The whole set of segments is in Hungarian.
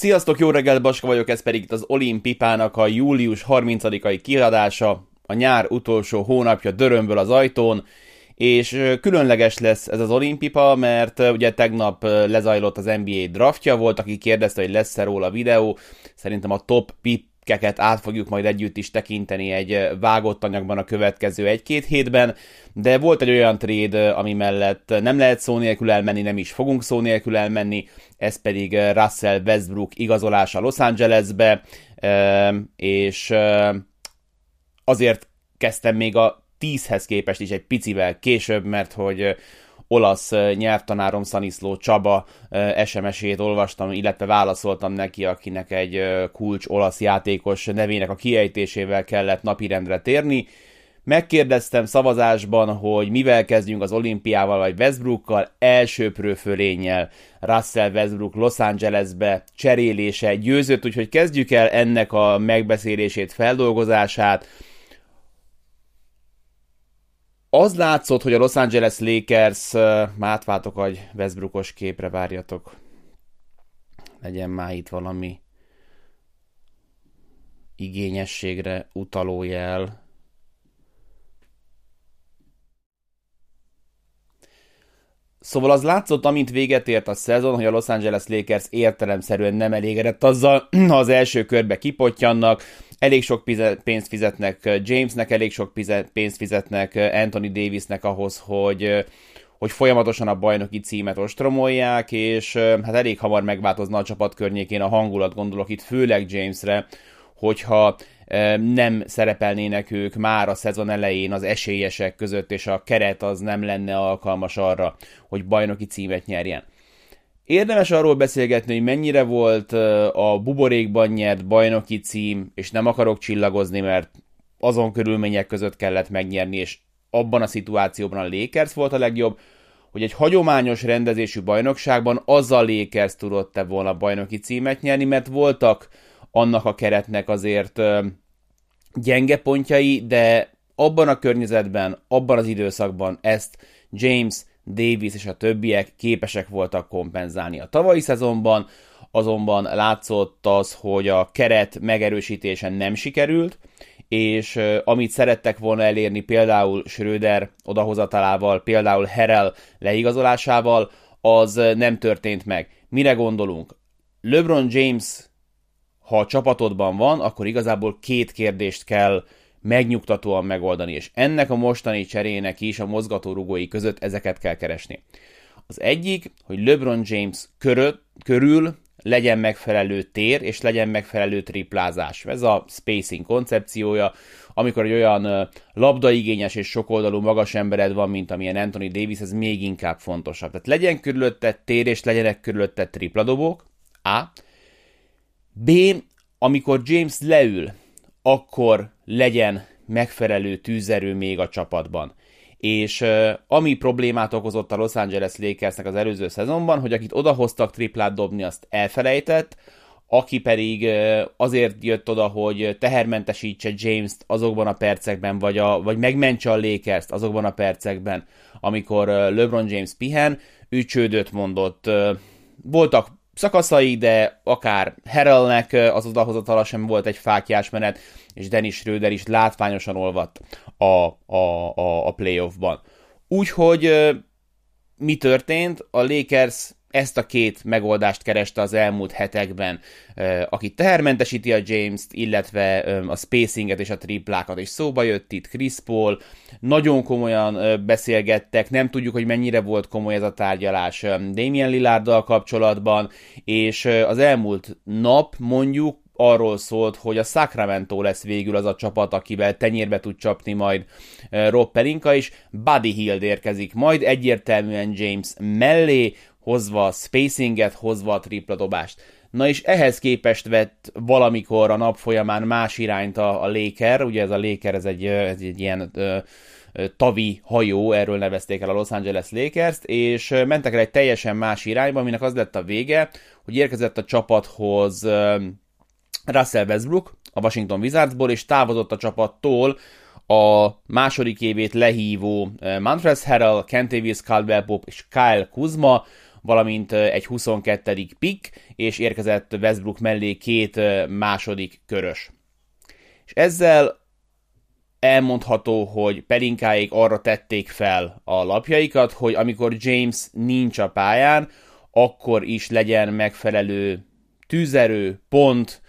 Sziasztok, jó reggelt, Baska vagyok, ez pedig itt az Olimpipának a július 30-ai kiadása, a nyár utolsó hónapja dörömböl az ajtón, és különleges lesz ez az olimpipa, mert ugye tegnap lezajlott az NBA draftja, volt, aki kérdezte, hogy lesz-e róla videó, szerintem a top cikkeket át fogjuk majd együtt is tekinteni egy vágott anyagban a következő egy-két hétben, de volt egy olyan trade, ami mellett nem lehet szó nélkül elmenni, nem is fogunk szó nélkül elmenni, ez pedig Russell Westbrook igazolása Los Angelesbe, és azért kezdtem még a 10-hez képest is egy picivel később, mert hogy olasz nyelvtanárom Szaniszló Csaba SMS-ét olvastam, illetve válaszoltam neki, akinek egy kulcs olasz játékos nevének a kiejtésével kellett napirendre térni. Megkérdeztem szavazásban, hogy mivel kezdjünk az olimpiával vagy Westbrookkal, elsőprő fölénnyel Russell Westbrook Los Angelesbe cserélése győzött, úgyhogy kezdjük el ennek a megbeszélését, feldolgozását az látszott, hogy a Los Angeles Lakers, már átváltok egy Westbrookos képre, várjatok. Legyen már itt valami igényességre utaló jel. Szóval az látszott, amint véget ért a szezon, hogy a Los Angeles Lakers értelemszerűen nem elégedett azzal, ha az első körbe kipottyannak, elég sok pénzt fizetnek Jamesnek, elég sok pénzt fizetnek Anthony Davisnek ahhoz, hogy hogy folyamatosan a bajnoki címet ostromolják, és hát elég hamar megváltozna a csapat környékén a hangulat, gondolok itt főleg Jamesre, hogyha nem szerepelnének ők már a szezon elején az esélyesek között, és a keret az nem lenne alkalmas arra, hogy bajnoki címet nyerjen. Érdemes arról beszélgetni, hogy mennyire volt a buborékban nyert bajnoki cím, és nem akarok csillagozni, mert azon körülmények között kellett megnyerni, és abban a szituációban a Lakers volt a legjobb, hogy egy hagyományos rendezésű bajnokságban az a Lakers tudott -e volna bajnoki címet nyerni, mert voltak annak a keretnek azért gyenge pontjai, de abban a környezetben, abban az időszakban ezt James Davis és a többiek képesek voltak kompenzálni. A tavalyi szezonban azonban látszott az, hogy a keret megerősítése nem sikerült, és amit szerettek volna elérni például Schröder odahozatalával, például Herel leigazolásával, az nem történt meg. Mire gondolunk? LeBron James, ha a csapatodban van, akkor igazából két kérdést kell megnyugtatóan megoldani, és ennek a mostani cserének is a mozgatórugói között ezeket kell keresni. Az egyik, hogy LeBron James körül, körül legyen megfelelő tér, és legyen megfelelő triplázás. Ez a spacing koncepciója, amikor egy olyan labdaigényes és sokoldalú magas embered van, mint amilyen Anthony Davis, ez még inkább fontosabb. Tehát legyen körülötte tér, és legyenek körülötte tripladobók, A. B. Amikor James leül, akkor legyen megfelelő tűzerő még a csapatban. És uh, ami problémát okozott a Los Angeles Lakersnek az előző szezonban, hogy akit odahoztak triplát dobni, azt elfelejtett, aki pedig uh, azért jött oda, hogy tehermentesítse James-t azokban a percekben, vagy, a, vagy megmentse a Lakers-t azokban a percekben, amikor uh, LeBron James pihen, ő csődöt mondott. Voltak szakaszai, de akár Herelnek az odahozatala sem volt egy fákjás menet, és Dennis Schröder is látványosan olvadt a, a, a, a playoffban. Úgyhogy mi történt? A Lakers ezt a két megoldást kereste az elmúlt hetekben, aki tehermentesíti a James-t, illetve a spacinget és a triplákat, és szóba jött itt Chris Paul, nagyon komolyan beszélgettek, nem tudjuk, hogy mennyire volt komoly ez a tárgyalás Damien Lillarddal kapcsolatban, és az elmúlt nap mondjuk arról szólt, hogy a Sacramento lesz végül az a csapat, akivel tenyérbe tud csapni majd Rob Pelinka, és Buddy Hield érkezik majd egyértelműen James mellé, hozva spacinget, hozva a tripla dobást. Na és ehhez képest vett valamikor a nap folyamán más irányt a, a Laker, ugye ez a Laker, ez egy, ez egy ilyen ö, tavi hajó, erről nevezték el a Los Angeles Lakers-t, és mentek el egy teljesen más irányba, aminek az lett a vége, hogy érkezett a csapathoz Russell Westbrook a Washington Wizardsból, és távozott a csapattól a második évét lehívó Montrezl Harrell, Kentavious Caldwell Pope és Kyle Kuzma, valamint egy 22. pick, és érkezett Westbrook mellé két második körös. És ezzel elmondható, hogy Pelinkáik arra tették fel a lapjaikat, hogy amikor James nincs a pályán, akkor is legyen megfelelő tűzerő, pont,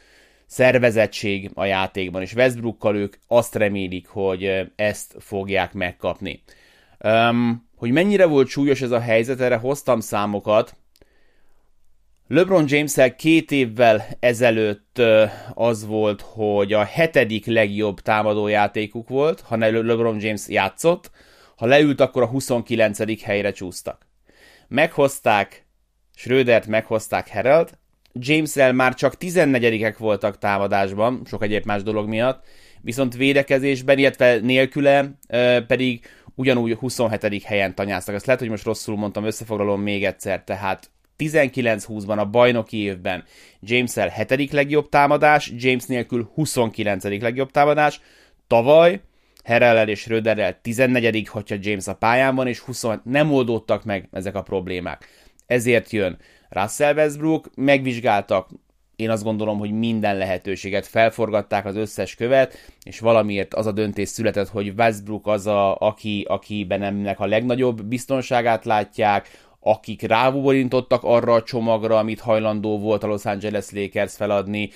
szervezettség a játékban, és Westbrookkal ők azt remélik, hogy ezt fogják megkapni. Um, hogy mennyire volt súlyos ez a helyzet, erre hoztam számokat. LeBron james két évvel ezelőtt az volt, hogy a hetedik legjobb támadójátékuk volt, ha LeBron James játszott, ha leült, akkor a 29. helyre csúsztak. Meghozták Schrödert, meghozták Herald, Jamesrel már csak 14-ek voltak támadásban, sok egyéb más dolog miatt, viszont védekezésben, illetve nélküle pedig ugyanúgy 27. helyen tanyáztak. Ezt lehet, hogy most rosszul mondtam, összefoglalom még egyszer, tehát 19-20-ban a bajnoki évben James-el 7. legjobb támadás, James nélkül 29. legjobb támadás, tavaly Herrellel és Röderrel 14. hogyha James a pályán van, és 20 nem oldódtak meg ezek a problémák. Ezért jön Russell Westbrook, megvizsgáltak én azt gondolom, hogy minden lehetőséget felforgatták az összes követ, és valamiért az a döntés született, hogy Westbrook az, a, aki, akiben ennek a legnagyobb biztonságát látják, akik ráborintottak arra a csomagra, amit hajlandó volt a Los Angeles Lakers feladni,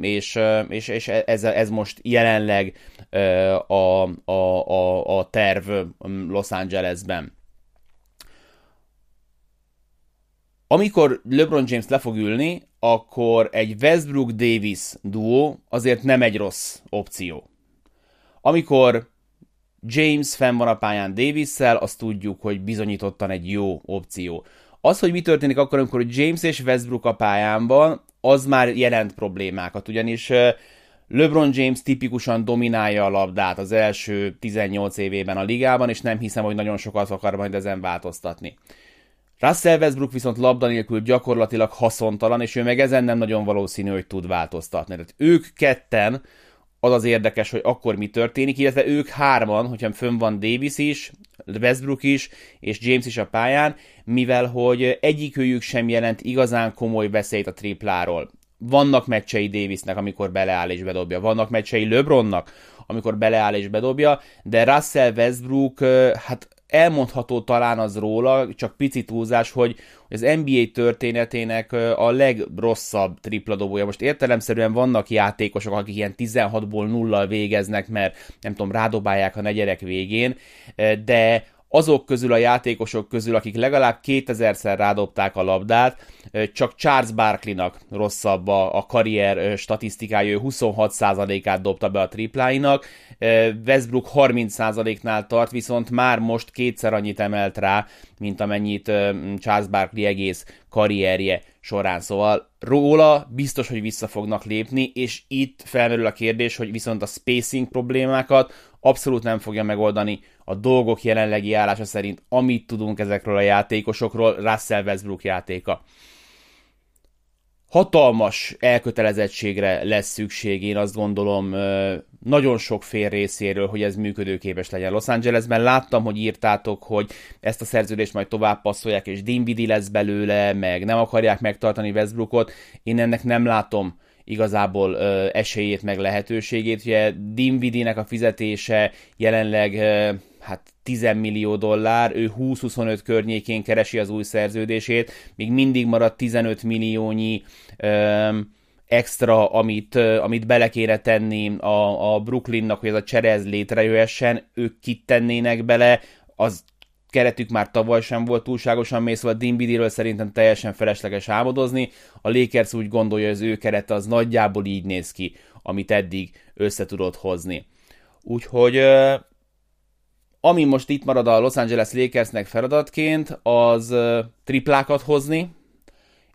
és, és, és ez, ez most jelenleg a, a, a, a terv Los Angelesben. Amikor LeBron James le fog ülni, akkor egy Westbrook-Davis duó azért nem egy rossz opció. Amikor James fenn van a pályán davis azt tudjuk, hogy bizonyítottan egy jó opció. Az, hogy mi történik akkor, amikor James és Westbrook a pályán van, az már jelent problémákat, ugyanis LeBron James tipikusan dominálja a labdát az első 18 évében a ligában, és nem hiszem, hogy nagyon sokat akar majd ezen változtatni. Russell Westbrook viszont labda nélkül gyakorlatilag haszontalan, és ő meg ezen nem nagyon valószínű, hogy tud változtatni. Tehát ők ketten, az az érdekes, hogy akkor mi történik, illetve ők hárman, hogyha fönn van Davis is, Westbrook is, és James is a pályán, mivel hogy egyikőjük sem jelent igazán komoly veszélyt a tripláról. Vannak meccsei Davisnek, amikor beleáll és bedobja, vannak meccsei LeBronnak, amikor beleáll és bedobja, de Russell Westbrook, hát elmondható talán az róla, csak pici túlzás, hogy az NBA történetének a legrosszabb tripladobója. Most értelemszerűen vannak játékosok, akik ilyen 16-ból nullal végeznek, mert nem tudom, rádobálják a negyedek végén, de azok közül a játékosok közül, akik legalább 2000-szer rádobták a labdát, csak Charles Barkleynak rosszabb a, a karrier statisztikája, ő 26%-át dobta be a tripláinak, Westbrook 30%-nál tart, viszont már most kétszer annyit emelt rá, mint amennyit Charles Barkley egész karrierje során. Szóval róla biztos, hogy vissza fognak lépni, és itt felmerül a kérdés, hogy viszont a spacing problémákat abszolút nem fogja megoldani a dolgok jelenlegi állása szerint, amit tudunk ezekről a játékosokról, Russell Westbrook játéka hatalmas elkötelezettségre lesz szükség, én azt gondolom, nagyon sok fél részéről, hogy ez működőképes legyen. Los Angelesben láttam, hogy írtátok, hogy ezt a szerződést majd tovább passzolják, és Dinwiddie lesz belőle, meg nem akarják megtartani Westbrookot. Én ennek nem látom igazából ö, esélyét, meg lehetőségét. Ugye Dinwiddie-nek a fizetése jelenleg ö, hát 10 millió dollár, ő 20-25 környékén keresi az új szerződését, még mindig marad 15 milliónyi öm, extra, amit, amit bele kéne tenni a, a Brooklynnak, hogy ez a cserez létrejöhessen, ők kit tennének bele, az keretük már tavaly sem volt túlságosan mély, szóval Dimbidiről szerintem teljesen felesleges álmodozni. A Lakers úgy gondolja, hogy az ő kerete az nagyjából így néz ki, amit eddig össze tudott hozni. Úgyhogy ami most itt marad a Los Angeles Lakersnek feladatként, az triplákat hozni,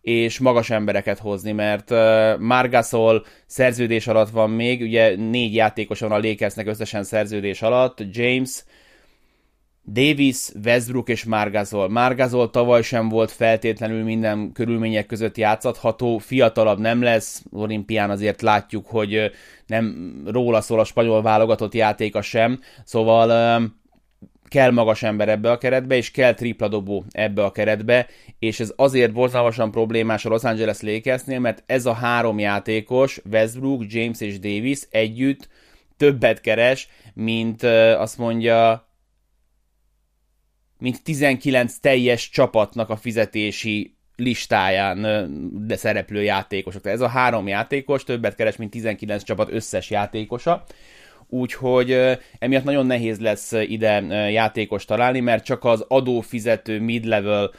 és magas embereket hozni, mert uh, Margasol szerződés alatt van még, ugye négy játékos van a Lakersnek összesen szerződés alatt, James, Davis, Westbrook és Margasol. Margasol tavaly sem volt feltétlenül minden körülmények között játszható, fiatalabb nem lesz, olimpián azért látjuk, hogy nem róla szól a spanyol válogatott játéka sem, szóval kell magas ember ebbe a keretbe, és kell tripla dobó ebbe a keretbe, és ez azért borzalmasan problémás a Los Angeles Lakersnél, mert ez a három játékos, Westbrook, James és Davis együtt többet keres, mint azt mondja mint 19 teljes csapatnak a fizetési listáján de szereplő játékosok. Tehát ez a három játékos többet keres, mint 19 csapat összes játékosa. Úgyhogy emiatt nagyon nehéz lesz ide játékos találni, mert csak az adófizető mid-level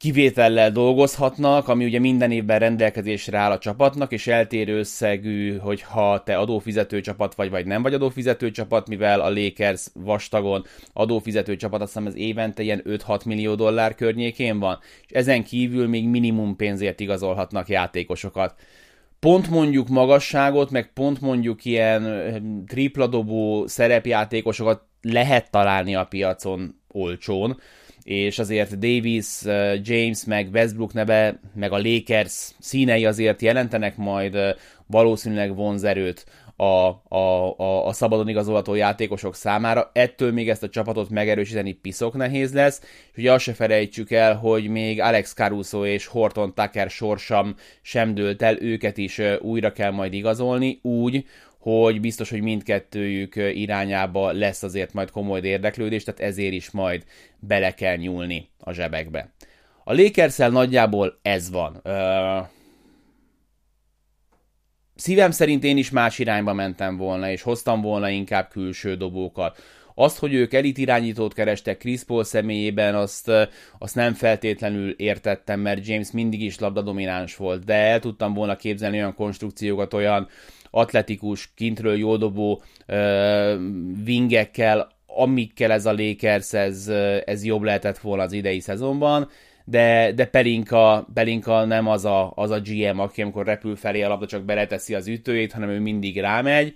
kivétellel dolgozhatnak, ami ugye minden évben rendelkezésre áll a csapatnak, és eltérő összegű, hogyha te adófizető csapat vagy, vagy nem vagy adófizető csapat, mivel a Lakers vastagon adófizető csapat, azt hiszem ez évente ilyen 5-6 millió dollár környékén van, és ezen kívül még minimum pénzért igazolhatnak játékosokat. Pont mondjuk magasságot, meg pont mondjuk ilyen tripladobó szerepjátékosokat lehet találni a piacon olcsón, és azért Davis, James, meg Westbrook neve, meg a Lakers színei azért jelentenek majd valószínűleg vonzerőt a, a, a, a szabadon igazolható játékosok számára. Ettől még ezt a csapatot megerősíteni piszok nehéz lesz, és ugye azt se felejtsük el, hogy még Alex Caruso és Horton Tucker sorsam sem dőlt el, őket is újra kell majd igazolni, úgy, hogy biztos, hogy mindkettőjük irányába lesz azért majd komoly érdeklődés, tehát ezért is majd bele kell nyúlni a zsebekbe. A lakers nagyjából ez van. Uh, szívem szerint én is más irányba mentem volna, és hoztam volna inkább külső dobókat. Azt, hogy ők elit irányítót kerestek Chris Paul személyében, azt, azt nem feltétlenül értettem, mert James mindig is labdadomináns volt, de el tudtam volna képzelni olyan konstrukciókat, olyan atletikus, kintről jól dobó uh, vingekkel, amikkel ez a Lakers, ez, ez jobb lehetett volna az idei szezonban, de, de Pelinka, Pelinka nem az a, az a GM, aki amikor repül felé a labda, csak beleteszi az ütőjét, hanem ő mindig rámegy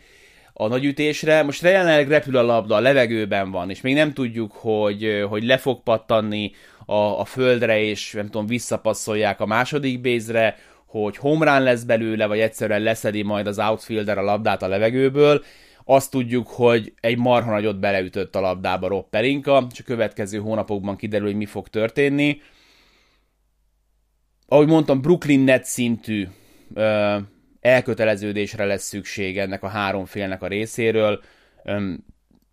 a nagyütésre. Most jelenleg repül a labda, a levegőben van, és még nem tudjuk, hogy, hogy le fog pattanni a, a földre, és nem tudom, visszapasszolják a második bézre, hogy homrán lesz belőle, vagy egyszerűen leszedi majd az outfielder a labdát a levegőből. Azt tudjuk, hogy egy marha nagyot beleütött a labdába Rob Pelinka, és a következő hónapokban kiderül, hogy mi fog történni. Ahogy mondtam, Brooklyn net szintű ö, elköteleződésre lesz szükség ennek a három félnek a részéről. Ö,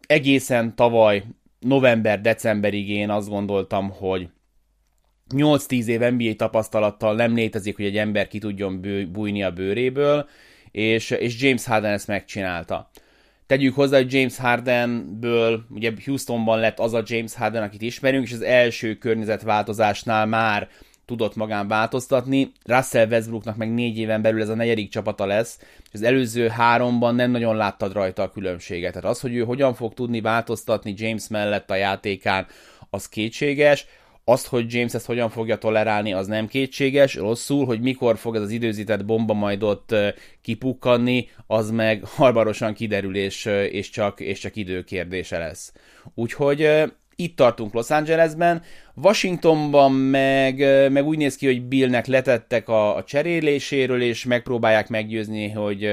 egészen tavaly november-decemberig én azt gondoltam, hogy 8-10 év NBA tapasztalattal nem létezik, hogy egy ember ki tudjon bújni a bőréből, és, és James Harden ezt megcsinálta. Tegyük hozzá, hogy James Hardenből, ugye Houstonban lett az a James Harden, akit ismerünk, és az első környezetváltozásnál már tudott magán változtatni. Russell Westbrooknak meg négy éven belül ez a negyedik csapata lesz, és az előző háromban nem nagyon láttad rajta a különbséget. Tehát az, hogy ő hogyan fog tudni változtatni James mellett a játékán, az kétséges. Azt, hogy James ezt hogyan fogja tolerálni, az nem kétséges, rosszul, hogy mikor fog ez az időzített bomba majd ott kipukkanni, az meg harbarosan kiderül, és, és, csak, és csak időkérdése lesz. Úgyhogy itt tartunk Los Angelesben, Washingtonban meg, meg úgy néz ki, hogy Billnek letettek a, a cseréléséről, és megpróbálják meggyőzni, hogy,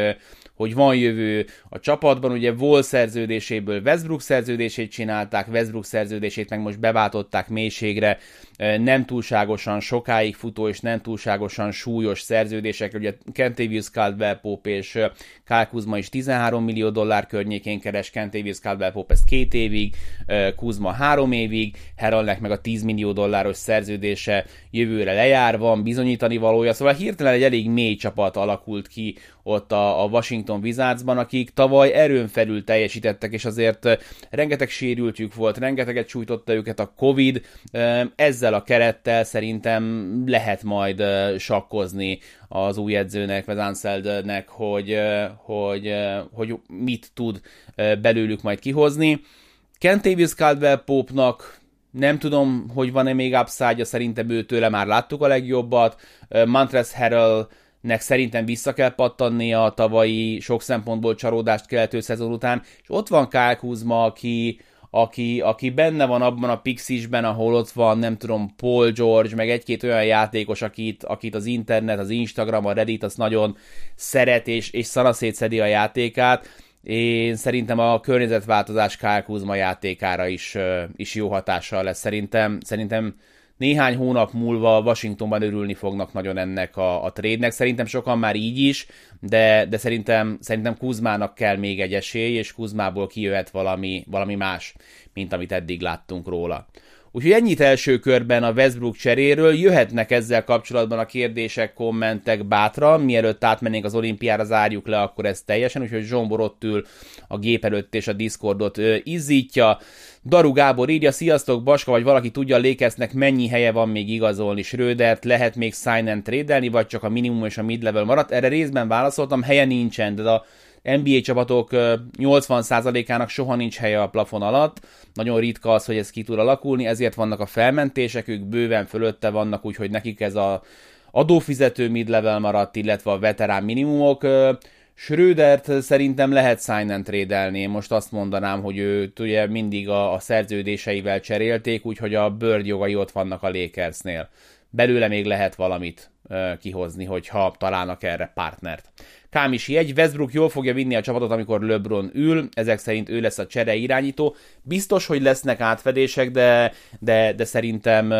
hogy van jövő a csapatban, ugye Wall szerződéséből Westbrook szerződését csinálták, Westbrook szerződését meg most beváltották mélységre, nem túlságosan sokáig futó és nem túlságosan súlyos szerződések, ugye Kentavius Caldwell Pope és Kyle Kuzma is 13 millió dollár környékén keres, Kentavius Caldwell Pope ezt két évig, Kuzma három évig, Heralnek meg a 10 millió dolláros szerződése jövőre lejár, van bizonyítani valója, szóval hirtelen egy elég mély csapat alakult ki ott a, a Washington Wizardsban, akik tavaly erőn felül teljesítettek, és azért rengeteg sérültjük volt, rengeteget sújtotta őket a Covid, ezzel a kerettel szerintem lehet majd sakkozni az új edzőnek, vagy Anseldnek, hogy, hogy, hogy mit tud belőlük majd kihozni. Kentavious Caldwell Pope-nak nem tudom, hogy van-e még upside szerintem ő tőle már láttuk a legjobbat. Montrezl Harrell nek szerintem vissza kell pattanni a tavalyi sok szempontból csalódást keltő szezon után, és ott van Kyle Kuzma, aki, aki, aki benne van abban a Pixisben, ahol ott van, nem tudom, Paul George, meg egy-két olyan játékos, akit, akit az internet, az Instagram, a Reddit, az nagyon szeret, és, és szanaszét szedi a játékát, én szerintem a környezetváltozás Kyle Kuzma játékára is, is jó hatással lesz. Szerintem, szerintem néhány hónap múlva Washingtonban örülni fognak nagyon ennek a, a trade-nek. Szerintem sokan már így is, de, de szerintem, szerintem Kuzmának kell még egy esély, és Kuzmából kijöhet valami, valami más, mint amit eddig láttunk róla. Úgyhogy ennyit első körben a Westbrook cseréről, jöhetnek ezzel kapcsolatban a kérdések, kommentek bátran, mielőtt átmennénk az olimpiára, zárjuk le akkor ezt teljesen, úgyhogy Zsombor ott ül a gép előtt és a Discordot izzítja. Daru Gábor írja, sziasztok Baska, vagy valaki tudja a Lékeznek mennyi helye van még igazolni Schrödert, lehet még sign and trade vagy csak a minimum és a mid-level maradt? Erre részben válaszoltam, helye nincsen, de a NBA csapatok 80%-ának soha nincs helye a plafon alatt, nagyon ritka az, hogy ez ki tud alakulni, ezért vannak a felmentések, ők bőven fölötte vannak, úgyhogy nekik ez a adófizető mid-level maradt, illetve a veterán minimumok. Schrödert szerintem lehet sign and trade most azt mondanám, hogy ő ugye mindig a, a szerződéseivel cserélték, úgyhogy a Bird jogai ott vannak a Lakersnél. Belőle még lehet valamit uh, kihozni, hogyha találnak erre partnert. Kámisi egy, Westbrook jól fogja vinni a csapatot, amikor LeBron ül, ezek szerint ő lesz a csere irányító. Biztos, hogy lesznek átfedések, de, de, de szerintem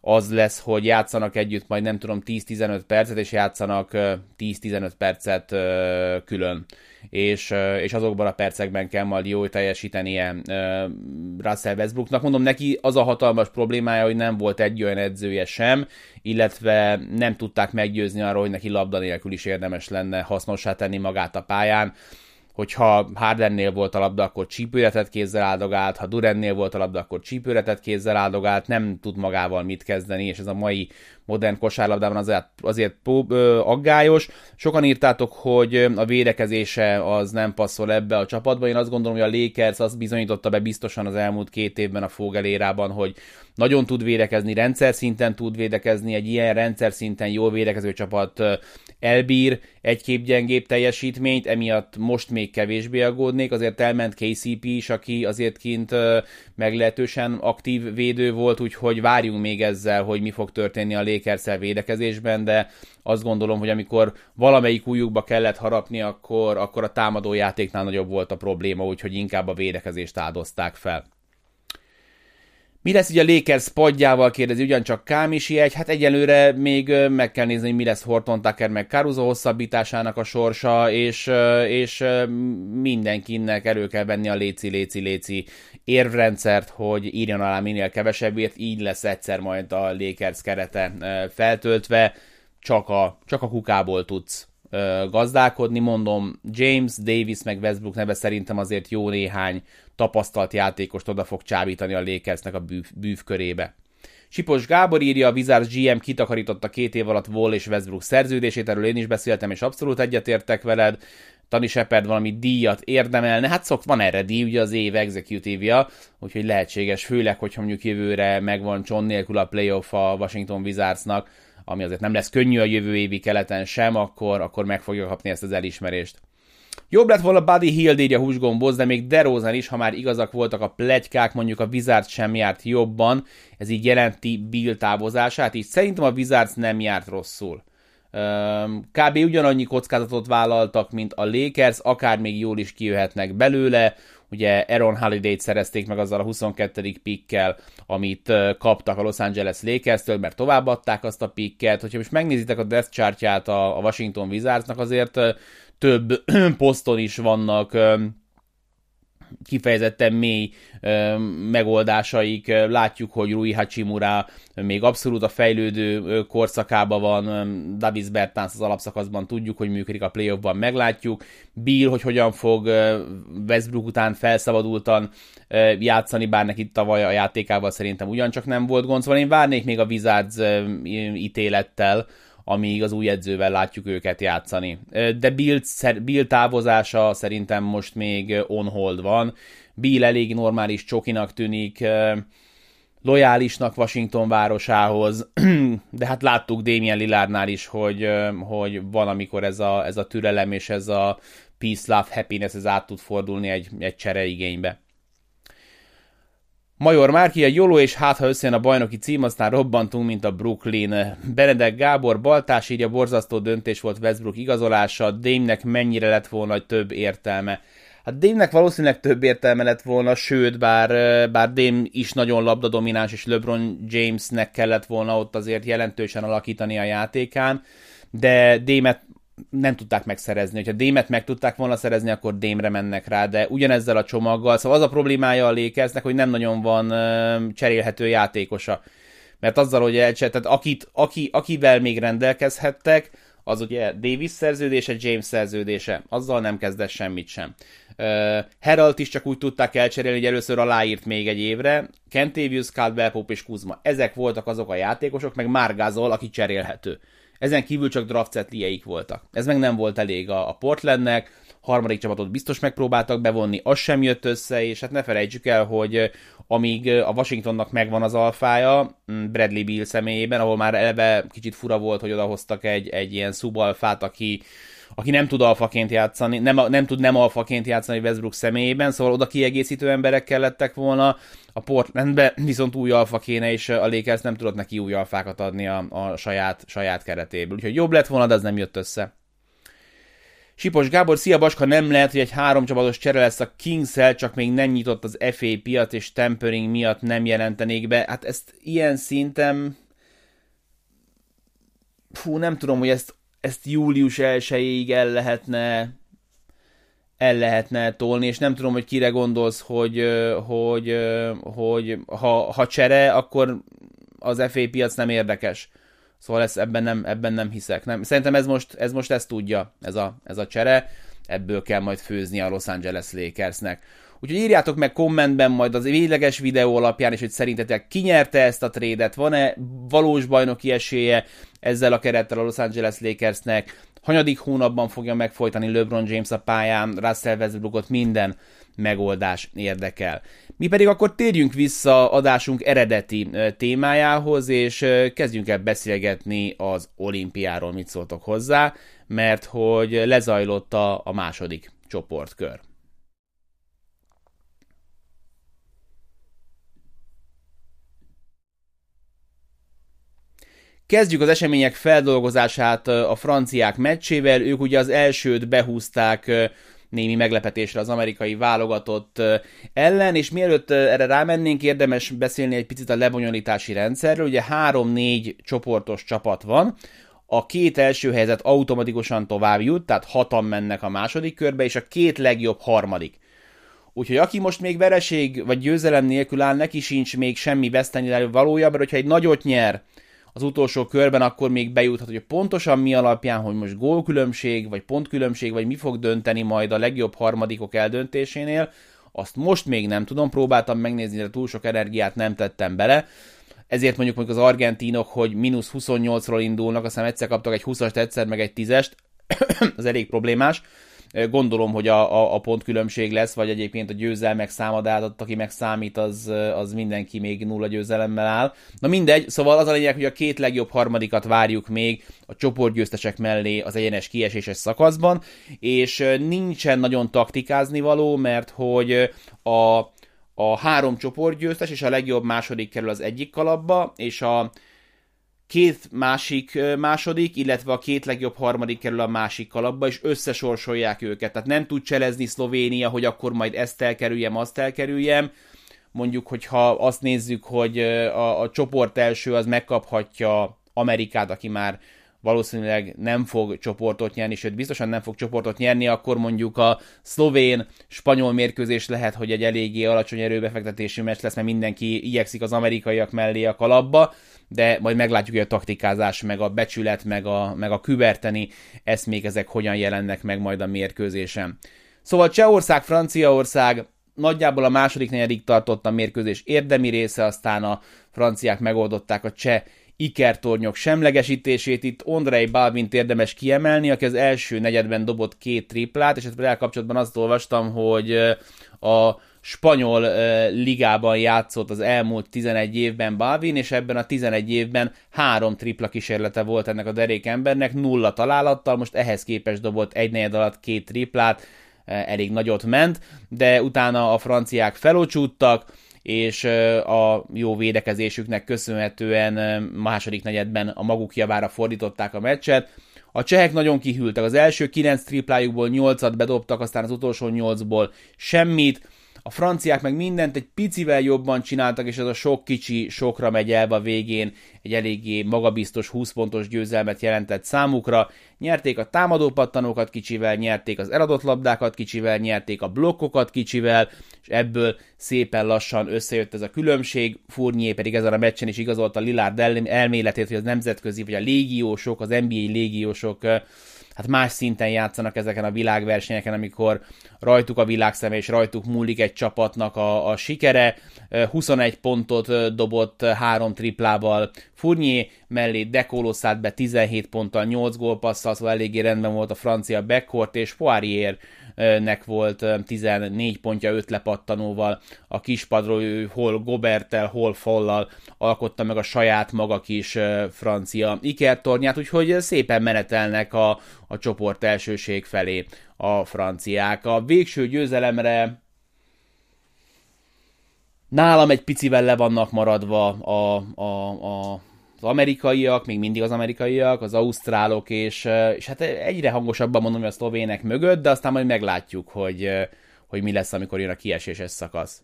az lesz, hogy játszanak együtt majd nem tudom 10-15 percet, és játszanak 10-15 percet külön. És, és azokban a percekben kell majd jól teljesítenie Russell Westbrooknak. Mondom, neki az a hatalmas problémája, hogy nem volt egy olyan edzője sem, illetve nem tudták meggyőzni arról, hogy neki labda nélkül is érdemes lenne hasznossá tenni magát a pályán hogyha Hardennél volt a labda, akkor csípőretet kézzel áldogált, ha Durennél volt a labda, akkor csípőretet kézzel áldogált, nem tud magával mit kezdeni, és ez a mai modern kosárlabdában azért, azért aggályos. Sokan írtátok, hogy a védekezése az nem passzol ebbe a csapatba. Én azt gondolom, hogy a Lakers azt bizonyította be biztosan az elmúlt két évben a Fogelérában, hogy nagyon tud védekezni, rendszer szinten tud védekezni, egy ilyen rendszer szinten jól védekező csapat elbír egy kép gyengébb teljesítményt, emiatt most még kevésbé aggódnék, azért elment KCP is, aki azért kint meglehetősen aktív védő volt, úgyhogy várjunk még ezzel, hogy mi fog történni a lakers védekezésben, de azt gondolom, hogy amikor valamelyik újukba kellett harapni, akkor, akkor a támadó játéknál nagyobb volt a probléma, úgyhogy inkább a védekezést áldozták fel. Mi lesz ugye a Lakers padjával, kérdezi ugyancsak Kámisi egy, hát egyelőre még meg kell nézni, mi lesz Horton Tucker meg Caruso hosszabbításának a sorsa, és, és mindenkinek elő kell venni a léci, léci, léci érvrendszert, hogy írjon alá minél kevesebbért, így lesz egyszer majd a Lakers kerete feltöltve, csak a, csak a kukából tudsz gazdálkodni, mondom, James, Davis meg Westbrook neve szerintem azért jó néhány tapasztalt játékost oda fog csábítani a Lakersnek a bűv, körébe. Sipos Gábor írja, a Wizards GM kitakarította két év alatt Wall és Westbrook szerződését, erről én is beszéltem, és abszolút egyetértek veled. Tani Shepard valami díjat érdemelne, hát szokt van erre díj, ugye az év executive úgyhogy lehetséges, főleg, hogyha mondjuk jövőre megvan John nélkül a playoff a Washington Wizardsnak, ami azért nem lesz könnyű a jövő évi keleten sem, akkor, akkor meg fogja kapni ezt az elismerést. Jobb lett volna Buddy Hield írja húsgomboz, de még DeRozan is, ha már igazak voltak a plegykák, mondjuk a Wizards sem járt jobban, ez így jelenti Bill távozását, így szerintem a Wizards nem járt rosszul. Kb. ugyanannyi kockázatot vállaltak, mint a Lakers, akár még jól is kijöhetnek belőle, ugye Aaron Holiday-t szerezték meg azzal a 22. pikkel, amit kaptak a Los Angeles Lakers-től, mert továbbadták azt a pikket. Hogyha most megnézitek a death chartját a Washington Wizardsnak, azért több poszton is vannak kifejezetten mély ö, megoldásaik. Látjuk, hogy Rui Hachimura még abszolút a fejlődő korszakában van, Davis Bertans az alapszakaszban tudjuk, hogy működik a playoffban, meglátjuk. Bill, hogy hogyan fog Westbrook után felszabadultan játszani, bár neki tavaly a játékával szerintem ugyancsak nem volt gond, szóval én várnék még a Wizards ítélettel, amíg az új edzővel látjuk őket játszani. De Bill, Bill távozása szerintem most még on hold van. Bill elég normális csokinak tűnik, lojálisnak Washington városához, de hát láttuk Damien Lillardnál is, hogy, hogy van, amikor ez a, ez a türelem és ez a peace, love, happiness, ez át tud fordulni egy, egy csereigénybe. Major Márki, a Joló és hát, ha összejön a bajnoki cím, aztán robbantunk, mint a Brooklyn. Benedek Gábor, Baltás írja, borzasztó döntés volt Westbrook igazolása, Dame-nek mennyire lett volna több értelme. Hát Dame-nek valószínűleg több értelme lett volna, sőt, bár, bár Dame is nagyon labda domináns, és LeBron Jamesnek kellett volna ott azért jelentősen alakítani a játékán, de Dame-et nem tudták megszerezni. Hogyha Démet meg tudták volna szerezni, akkor Démre mennek rá, de ugyanezzel a csomaggal, szóval az a problémája a Lakersnek, hogy nem nagyon van cserélhető játékosa. Mert azzal, hogy elcse, tehát akit, aki, akivel még rendelkezhettek, az ugye Davis szerződése, James szerződése, azzal nem kezdett semmit sem. Herald is csak úgy tudták elcserélni, hogy először aláírt még egy évre, Kentavius, Caldwell Pope és Kuzma. Ezek voltak azok a játékosok, meg Margazol, aki cserélhető. Ezen kívül csak draft voltak. Ez meg nem volt elég a, a Portlandnek, harmadik csapatot biztos megpróbáltak bevonni, az sem jött össze, és hát ne felejtsük el, hogy amíg a Washingtonnak megvan az alfája, mm, Bradley Bill személyében, ahol már eleve kicsit fura volt, hogy odahoztak egy, egy ilyen szubalfát, aki aki nem tud alfaként játszani, nem, nem tud nem alfaként játszani Westbrook személyében, szóval oda kiegészítő emberek kellettek volna, a Portlandbe viszont új alfa kéne, és a Lakers nem tudott neki új alfákat adni a, a saját, saját keretéből. Úgyhogy jobb lett volna, de az nem jött össze. Sipos Gábor, szia Baska, nem lehet, hogy egy három csapatos csere lesz a kings csak még nem nyitott az FA piac, és tempering miatt nem jelentenék be. Hát ezt ilyen szinten... Fú, nem tudom, hogy ezt ezt július 1 el lehetne el lehetne tolni, és nem tudom, hogy kire gondolsz, hogy, hogy, hogy ha, ha csere, akkor az FA piac nem érdekes. Szóval ezt, ebben, nem, ebben nem hiszek. Nem. Szerintem ez most, ez most ezt tudja, ez a, ez a csere. Ebből kell majd főzni a Los Angeles Lakersnek. Úgyhogy írjátok meg kommentben majd az végleges videó alapján, és hogy szerintetek ki nyerte ezt a trédet, van-e valós bajnoki esélye ezzel a kerettel a Los Angeles Lakersnek, hanyadik hónapban fogja megfojtani LeBron James a pályán, Russell Westbrookot minden megoldás érdekel. Mi pedig akkor térjünk vissza adásunk eredeti témájához, és kezdjünk el beszélgetni az olimpiáról, mit szóltok hozzá, mert hogy lezajlott a, a második csoportkör. Kezdjük az események feldolgozását a franciák meccsével. Ők ugye az elsőt behúzták némi meglepetésre az amerikai válogatott ellen, és mielőtt erre rámennénk, érdemes beszélni egy picit a lebonyolítási rendszerről. Ugye három-négy csoportos csapat van, a két első helyzet automatikusan tovább jut, tehát hatan mennek a második körbe, és a két legjobb harmadik. Úgyhogy aki most még vereség vagy győzelem nélkül áll, neki sincs még semmi veszteni valója, mert hogyha egy nagyot nyer, az utolsó körben, akkor még bejuthat, hogy pontosan mi alapján, hogy most gólkülönbség, vagy pontkülönbség, vagy mi fog dönteni majd a legjobb harmadikok eldöntésénél, azt most még nem tudom, próbáltam megnézni, de túl sok energiát nem tettem bele, ezért mondjuk mondjuk az argentinok, hogy mínusz 28-ról indulnak, aztán egyszer kaptak egy 20-ast, egyszer meg egy 10-est, az elég problémás, Gondolom, hogy a, a, a pontkülönbség lesz, vagy egyébként a győzelmek számadát, aki meg számít, az, az mindenki még nulla győzelemmel áll. Na mindegy, szóval az a lényeg, hogy a két legjobb harmadikat várjuk még a csoportgyőztesek mellé az egyenes kieséses szakaszban, és nincsen nagyon taktikázni való, mert hogy a, a három csoportgyőztes és a legjobb második kerül az egyik kalapba, és a két másik második, illetve a két legjobb harmadik kerül a másik kalapba, és összesorsolják őket. Tehát nem tud cselezni Szlovénia, hogy akkor majd ezt elkerüljem, azt elkerüljem. Mondjuk, hogyha azt nézzük, hogy a, a csoport első az megkaphatja Amerikát, aki már valószínűleg nem fog csoportot nyerni, sőt biztosan nem fog csoportot nyerni, akkor mondjuk a szlovén-spanyol mérkőzés lehet, hogy egy eléggé alacsony erőbefektetési meccs lesz, mert mindenki igyekszik az amerikaiak mellé a kalapba, de majd meglátjuk, hogy a taktikázás, meg a becsület, meg a, meg a küberteni még ezek hogyan jelennek meg majd a mérkőzésen. Szóval Csehország, Franciaország, nagyjából a második negyedik tartott a mérkőzés érdemi része, aztán a franciák megoldották a cseh ikertornyok semlegesítését. Itt Ondrej Balvint érdemes kiemelni, aki az első negyedben dobott két triplát, és ezzel kapcsolatban azt olvastam, hogy a spanyol ligában játszott az elmúlt 11 évben Balvin, és ebben a 11 évben három tripla kísérlete volt ennek a derék embernek, nulla találattal, most ehhez képest dobott egy negyed alatt két triplát, elég nagyot ment, de utána a franciák felocsúttak, és a jó védekezésüknek köszönhetően második negyedben a maguk javára fordították a meccset. A csehek nagyon kihűltek. Az első 9 triplájukból 8-at bedobtak, aztán az utolsó 8-ból semmit a franciák meg mindent egy picivel jobban csináltak, és ez a sok kicsi sokra megy el a végén, egy eléggé magabiztos 20 pontos győzelmet jelentett számukra. Nyerték a támadó pattanókat kicsivel, nyerték az eladott labdákat kicsivel, nyerték a blokkokat kicsivel, és ebből szépen lassan összejött ez a különbség. Fournier pedig ezen a meccsen is igazolta Lillard elméletét, hogy az nemzetközi, vagy a légiósok, az NBA légiósok hát más szinten játszanak ezeken a világversenyeken, amikor rajtuk a világszeme és rajtuk múlik egy csapatnak a, a sikere. 21 pontot dobott három triplával Fournier, mellé Dekolo szállt be 17 ponttal, 8 gólpasszal, szóval eléggé rendben volt a francia backcourt, és Poirier nek volt 14 pontja 5 lepattanóval, a kispadról hol Gobertel, hol Follal alkotta meg a saját maga kis francia ikertornyát, úgyhogy szépen menetelnek a, a csoport elsőség felé a franciák. A végső győzelemre nálam egy picivel le vannak maradva a, a, a az amerikaiak, még mindig az amerikaiak, az ausztrálok, és, és hát egyre hangosabban mondom, hogy a szlovének mögött, de aztán majd meglátjuk, hogy, hogy mi lesz, amikor jön a kieséses szakasz.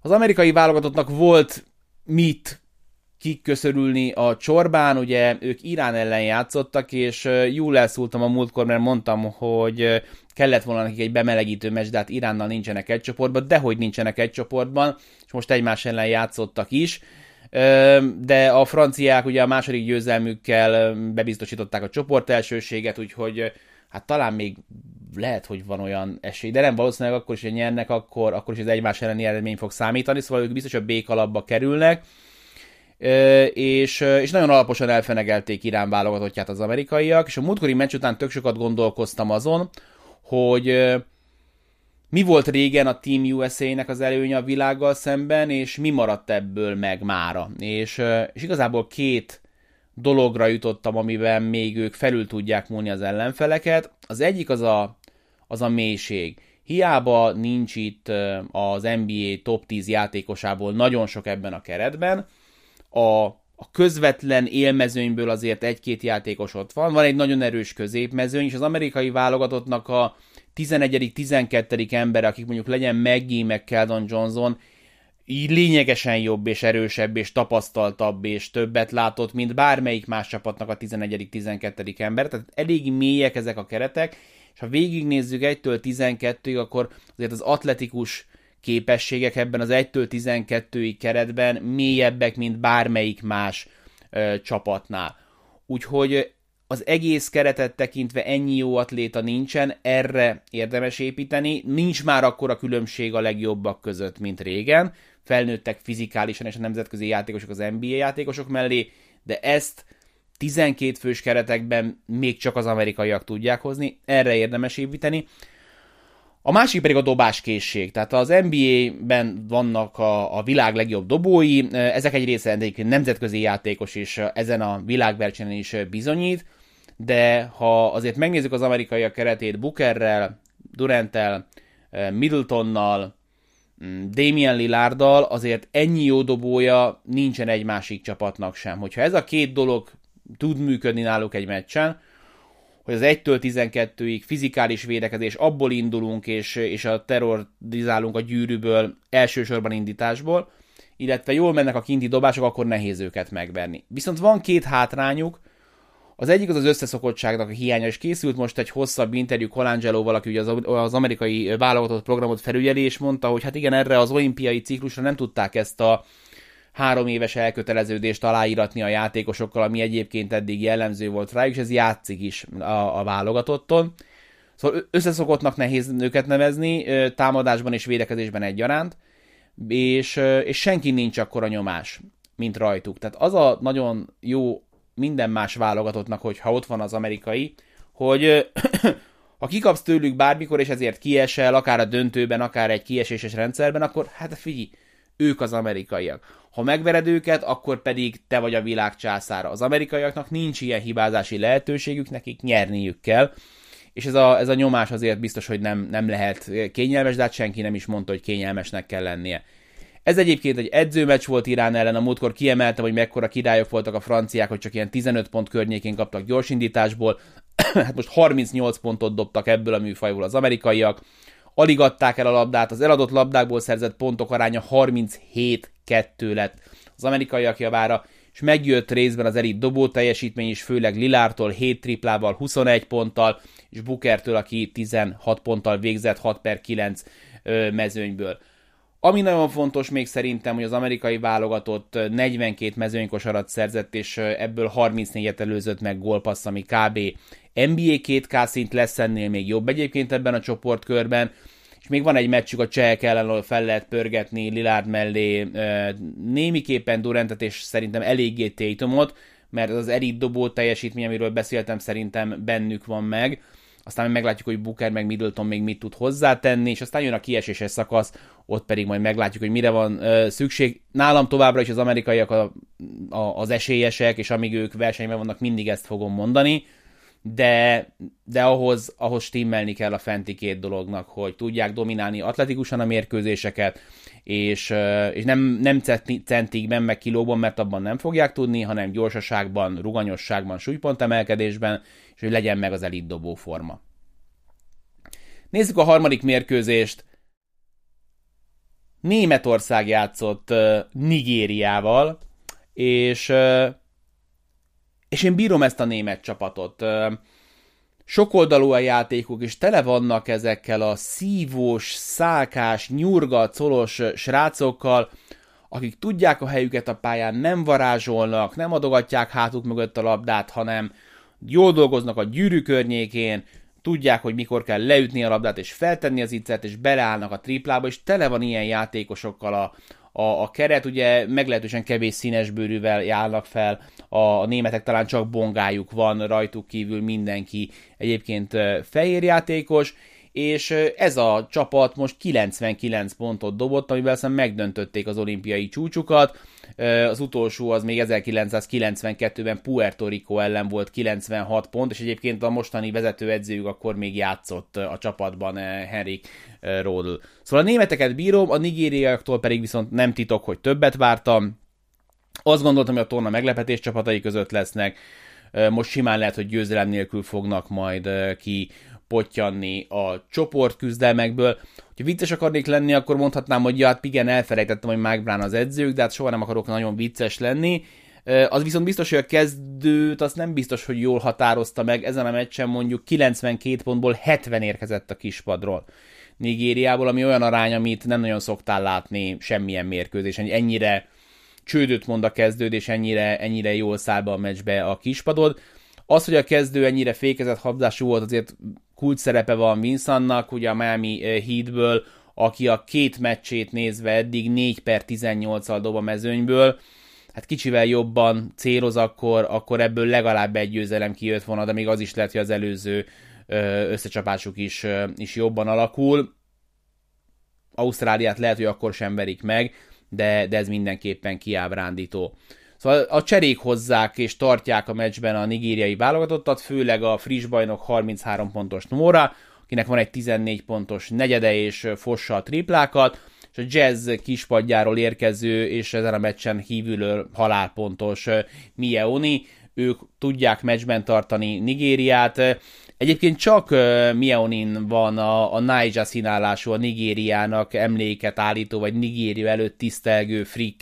Az amerikai válogatottnak volt mit kiköszörülni a csorbán, ugye ők Irán ellen játszottak, és jól elszúltam a múltkor, mert mondtam, hogy kellett volna nekik egy bemelegítő meccs, de hát Iránnal nincsenek egy csoportban, de hogy nincsenek egy csoportban, és most egymás ellen játszottak is, de a franciák ugye a második győzelmükkel bebiztosították a csoport elsőséget, úgyhogy hát talán még lehet, hogy van olyan esély, de nem valószínűleg akkor is, hogy nyernek, akkor, akkor is az egymás elleni eredmény fog számítani, szóval ők biztos a B kalapba kerülnek, és, és nagyon alaposan elfenegelték Irán válogatottját az amerikaiak, és a múltkori meccs után tök sokat gondolkoztam azon, hogy mi volt régen a Team USA-nek az előnye a világgal szemben, és mi maradt ebből meg mára. És, és igazából két dologra jutottam, amiben még ők felül tudják múlni az ellenfeleket. Az egyik az a, az a mélység. Hiába nincs itt az NBA top 10 játékosából nagyon sok ebben a keretben, a, a közvetlen élmezőnyből azért egy-két játékos ott van, van egy nagyon erős középmezőny, és az amerikai válogatottnak a 11 12 ember, akik mondjuk legyen Maggie, meg Keldon Johnson, így lényegesen jobb és erősebb és tapasztaltabb és többet látott, mint bármelyik más csapatnak a 11.-12. ember. Tehát elég mélyek ezek a keretek, és ha végignézzük 1-től 12-ig, akkor azért az atletikus képességek ebben az 1-től 12-ig keretben mélyebbek, mint bármelyik más ö, csapatnál. Úgyhogy az egész keretet tekintve ennyi jó atléta nincsen, erre érdemes építeni. Nincs már akkora különbség a legjobbak között, mint régen. Felnőttek fizikálisan és a nemzetközi játékosok az NBA játékosok mellé, de ezt 12 fős keretekben még csak az amerikaiak tudják hozni, erre érdemes építeni. A másik pedig a dobáskészség. Tehát az NBA-ben vannak a, a világ legjobb dobói, ezek egy része egyébként nemzetközi játékos is ezen a világversenyen is bizonyít de ha azért megnézzük az amerikaiak keretét Bookerrel, Durantel, eh, Middletonnal, mm, Damian Lillarddal, azért ennyi jó dobója nincsen egy másik csapatnak sem. Hogyha ez a két dolog tud működni náluk egy meccsen, hogy az 1-től 12-ig fizikális védekezés, abból indulunk, és, és a terrorizálunk a gyűrűből, elsősorban indításból, illetve jól mennek a kinti dobások, akkor nehéz őket megverni. Viszont van két hátrányuk, az egyik az az összeszokottságnak a hiánya, és készült most egy hosszabb interjú Colangelo-val, aki ugye az, az amerikai válogatott programot felügyeli, és mondta, hogy hát igen, erre az olimpiai ciklusra nem tudták ezt a három éves elköteleződést aláíratni a játékosokkal, ami egyébként eddig jellemző volt rájuk, és ez játszik is a, a válogatotton. Szóval összeszokottnak nehéz őket nevezni, támadásban és védekezésben egyaránt, és, és senki nincs akkora nyomás, mint rajtuk. Tehát az a nagyon jó minden más válogatottnak, hogyha ott van az amerikai, hogy ha kikapsz tőlük bármikor, és ezért kiesel, akár a döntőben, akár egy kieséses rendszerben, akkor hát figyelj, ők az amerikaiak. Ha megvered őket, akkor pedig te vagy a világ császára. Az amerikaiaknak nincs ilyen hibázási lehetőségük, nekik nyerniük kell, és ez a, ez a nyomás azért biztos, hogy nem, nem lehet kényelmes, de hát senki nem is mondta, hogy kényelmesnek kell lennie. Ez egyébként egy edzőmeccs volt Irán ellen, a múltkor kiemeltem, hogy mekkora királyok voltak a franciák, hogy csak ilyen 15 pont környékén kaptak gyorsindításból, hát most 38 pontot dobtak ebből a műfajból az amerikaiak, alig adták el a labdát, az eladott labdákból szerzett pontok aránya 37-2 lett az amerikaiak javára, és megjött részben az elit dobó teljesítmény is, főleg Lilártól 7 triplával, 21 ponttal, és Bookertől, aki 16 ponttal végzett 6 per 9 mezőnyből. Ami nagyon fontos még szerintem, hogy az amerikai válogatott 42 mezőnykosarat szerzett, és ebből 34-et előzött meg gólpassz, ami kb. NBA 2K szint lesz ennél még jobb egyébként ebben a csoportkörben, és még van egy meccsük a csehek ellen, ahol fel lehet pörgetni Lilárd mellé némiképpen Durantet, és szerintem eléggé Tatumot, mert az elit dobó teljesítmény, amiről beszéltem, szerintem bennük van meg. Aztán meglátjuk, hogy Booker meg Middleton még mit tud hozzátenni, és aztán jön a kieséses szakasz, ott pedig majd meglátjuk, hogy mire van ö, szükség. Nálam továbbra is az amerikaiak a, a, az esélyesek, és amíg ők versenyben vannak, mindig ezt fogom mondani de, de ahhoz, ahhoz stimmelni kell a fenti két dolognak, hogy tudják dominálni atletikusan a mérkőzéseket, és, és nem, nem centikben, meg kilóban, mert abban nem fogják tudni, hanem gyorsaságban, ruganyosságban, súlypontemelkedésben, és hogy legyen meg az elit dobó forma. Nézzük a harmadik mérkőzést. Németország játszott uh, Nigériával, és uh, és én bírom ezt a német csapatot. Sokoldalú a játékuk, és tele vannak ezekkel a szívós, szálkás, nyurga, colos srácokkal, akik tudják a helyüket a pályán, nem varázsolnak, nem adogatják hátuk mögött a labdát, hanem jól dolgoznak a gyűrű környékén, tudják, hogy mikor kell leütni a labdát és feltenni az iccet, és beleállnak a triplába, és tele van ilyen játékosokkal a, a, a keret, ugye meglehetősen kevés színesbőrűvel járnak fel, a, a németek talán csak bongájuk van, rajtuk kívül mindenki egyébként fehér játékos, és ez a csapat most 99 pontot dobott, amivel aztán megdöntötték az olimpiai csúcsukat. Az utolsó az még 1992-ben Puerto Rico ellen volt 96 pont, és egyébként a mostani vezetőedzőjük akkor még játszott a csapatban Henrik Rodl. Szóval a németeket bírom, a nigériaiaktól pedig viszont nem titok, hogy többet vártam. Azt gondoltam, hogy a torna meglepetés csapatai között lesznek. Most simán lehet, hogy győzelem nélkül fognak majd ki pottyanni a csoport küzdelmekből. Ha vicces akarnék lenni, akkor mondhatnám, hogy ja, hát igen, elfelejtettem, hogy Mike Brown az edzők, de hát soha nem akarok nagyon vicces lenni. Az viszont biztos, hogy a kezdőt azt nem biztos, hogy jól határozta meg. Ezen a meccsen mondjuk 92 pontból 70 érkezett a kispadról. Nigériából, ami olyan arány, amit nem nagyon szoktál látni semmilyen mérkőzésen. Ennyire csődöt mond a kezdőd, és ennyire, ennyire jól száll be a meccsbe a kispadod. Az, hogy a kezdő ennyire fékezett habzású volt, azért kult szerepe van Vincentnak, ugye a Miami Heatből, aki a két meccsét nézve eddig 4 per 18-al dob a mezőnyből, hát kicsivel jobban céloz, akkor, akkor ebből legalább egy győzelem kijött volna, de még az is lehet, hogy az előző összecsapásuk is, is jobban alakul. Ausztráliát lehet, hogy akkor sem verik meg, de, de ez mindenképpen kiábrándító. Szóval a cserék hozzák és tartják a meccsben a nigériai válogatottat, főleg a friss bajnok 33 pontos Nóra, akinek van egy 14 pontos negyede és fossa a triplákat, és a jazz kispadjáról érkező és ezen a meccsen hívülő halálpontos Mieoni, ők tudják meccsben tartani Nigériát. Egyébként csak Mieonin van a, a Niger színálású, a Nigériának emléket állító, vagy Nigéria előtt tisztelgő free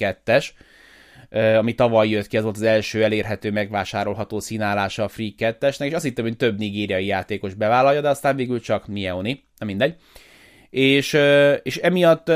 ami tavaly jött ki, ez volt az első elérhető, megvásárolható színálása a Free 2-esnek, és azt hittem, hogy több nigériai játékos bevállalja, de aztán végül csak Mieoni, nem mindegy. És, és emiatt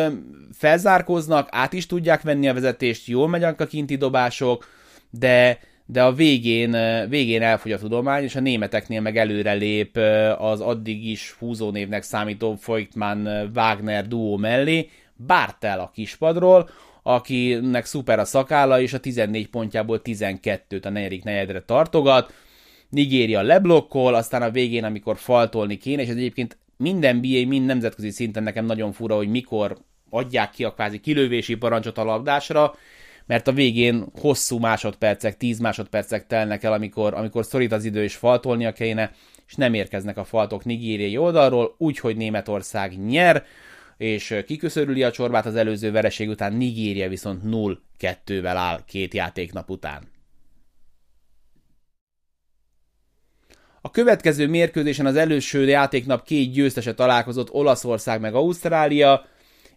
felzárkóznak, át is tudják venni a vezetést, jól megynek a kinti dobások, de, de a végén, végén elfogy a tudomány, és a németeknél meg előrelép az addig is húzónévnek számító Voigtmann-Wagner duó mellé, Bartel a kispadról, akinek szuper a szakálla, és a 14 pontjából 12-t a negyedik negyedre tartogat. Nigéria leblokkol, aztán a végén, amikor faltolni kéne, és ez egyébként minden BA, mind nemzetközi szinten nekem nagyon fura, hogy mikor adják ki a kvázi kilövési parancsot a labdásra, mert a végén hosszú másodpercek, 10 másodpercek telnek el, amikor, amikor szorít az idő és faltolnia kéne, és nem érkeznek a faltok nigériai oldalról, úgyhogy Németország nyer, és kiköszörüli a csorbát az előző vereség után, Nigéria viszont 0-2-vel áll két játéknap után. A következő mérkőzésen az előső játéknap két győztese találkozott, Olaszország meg Ausztrália,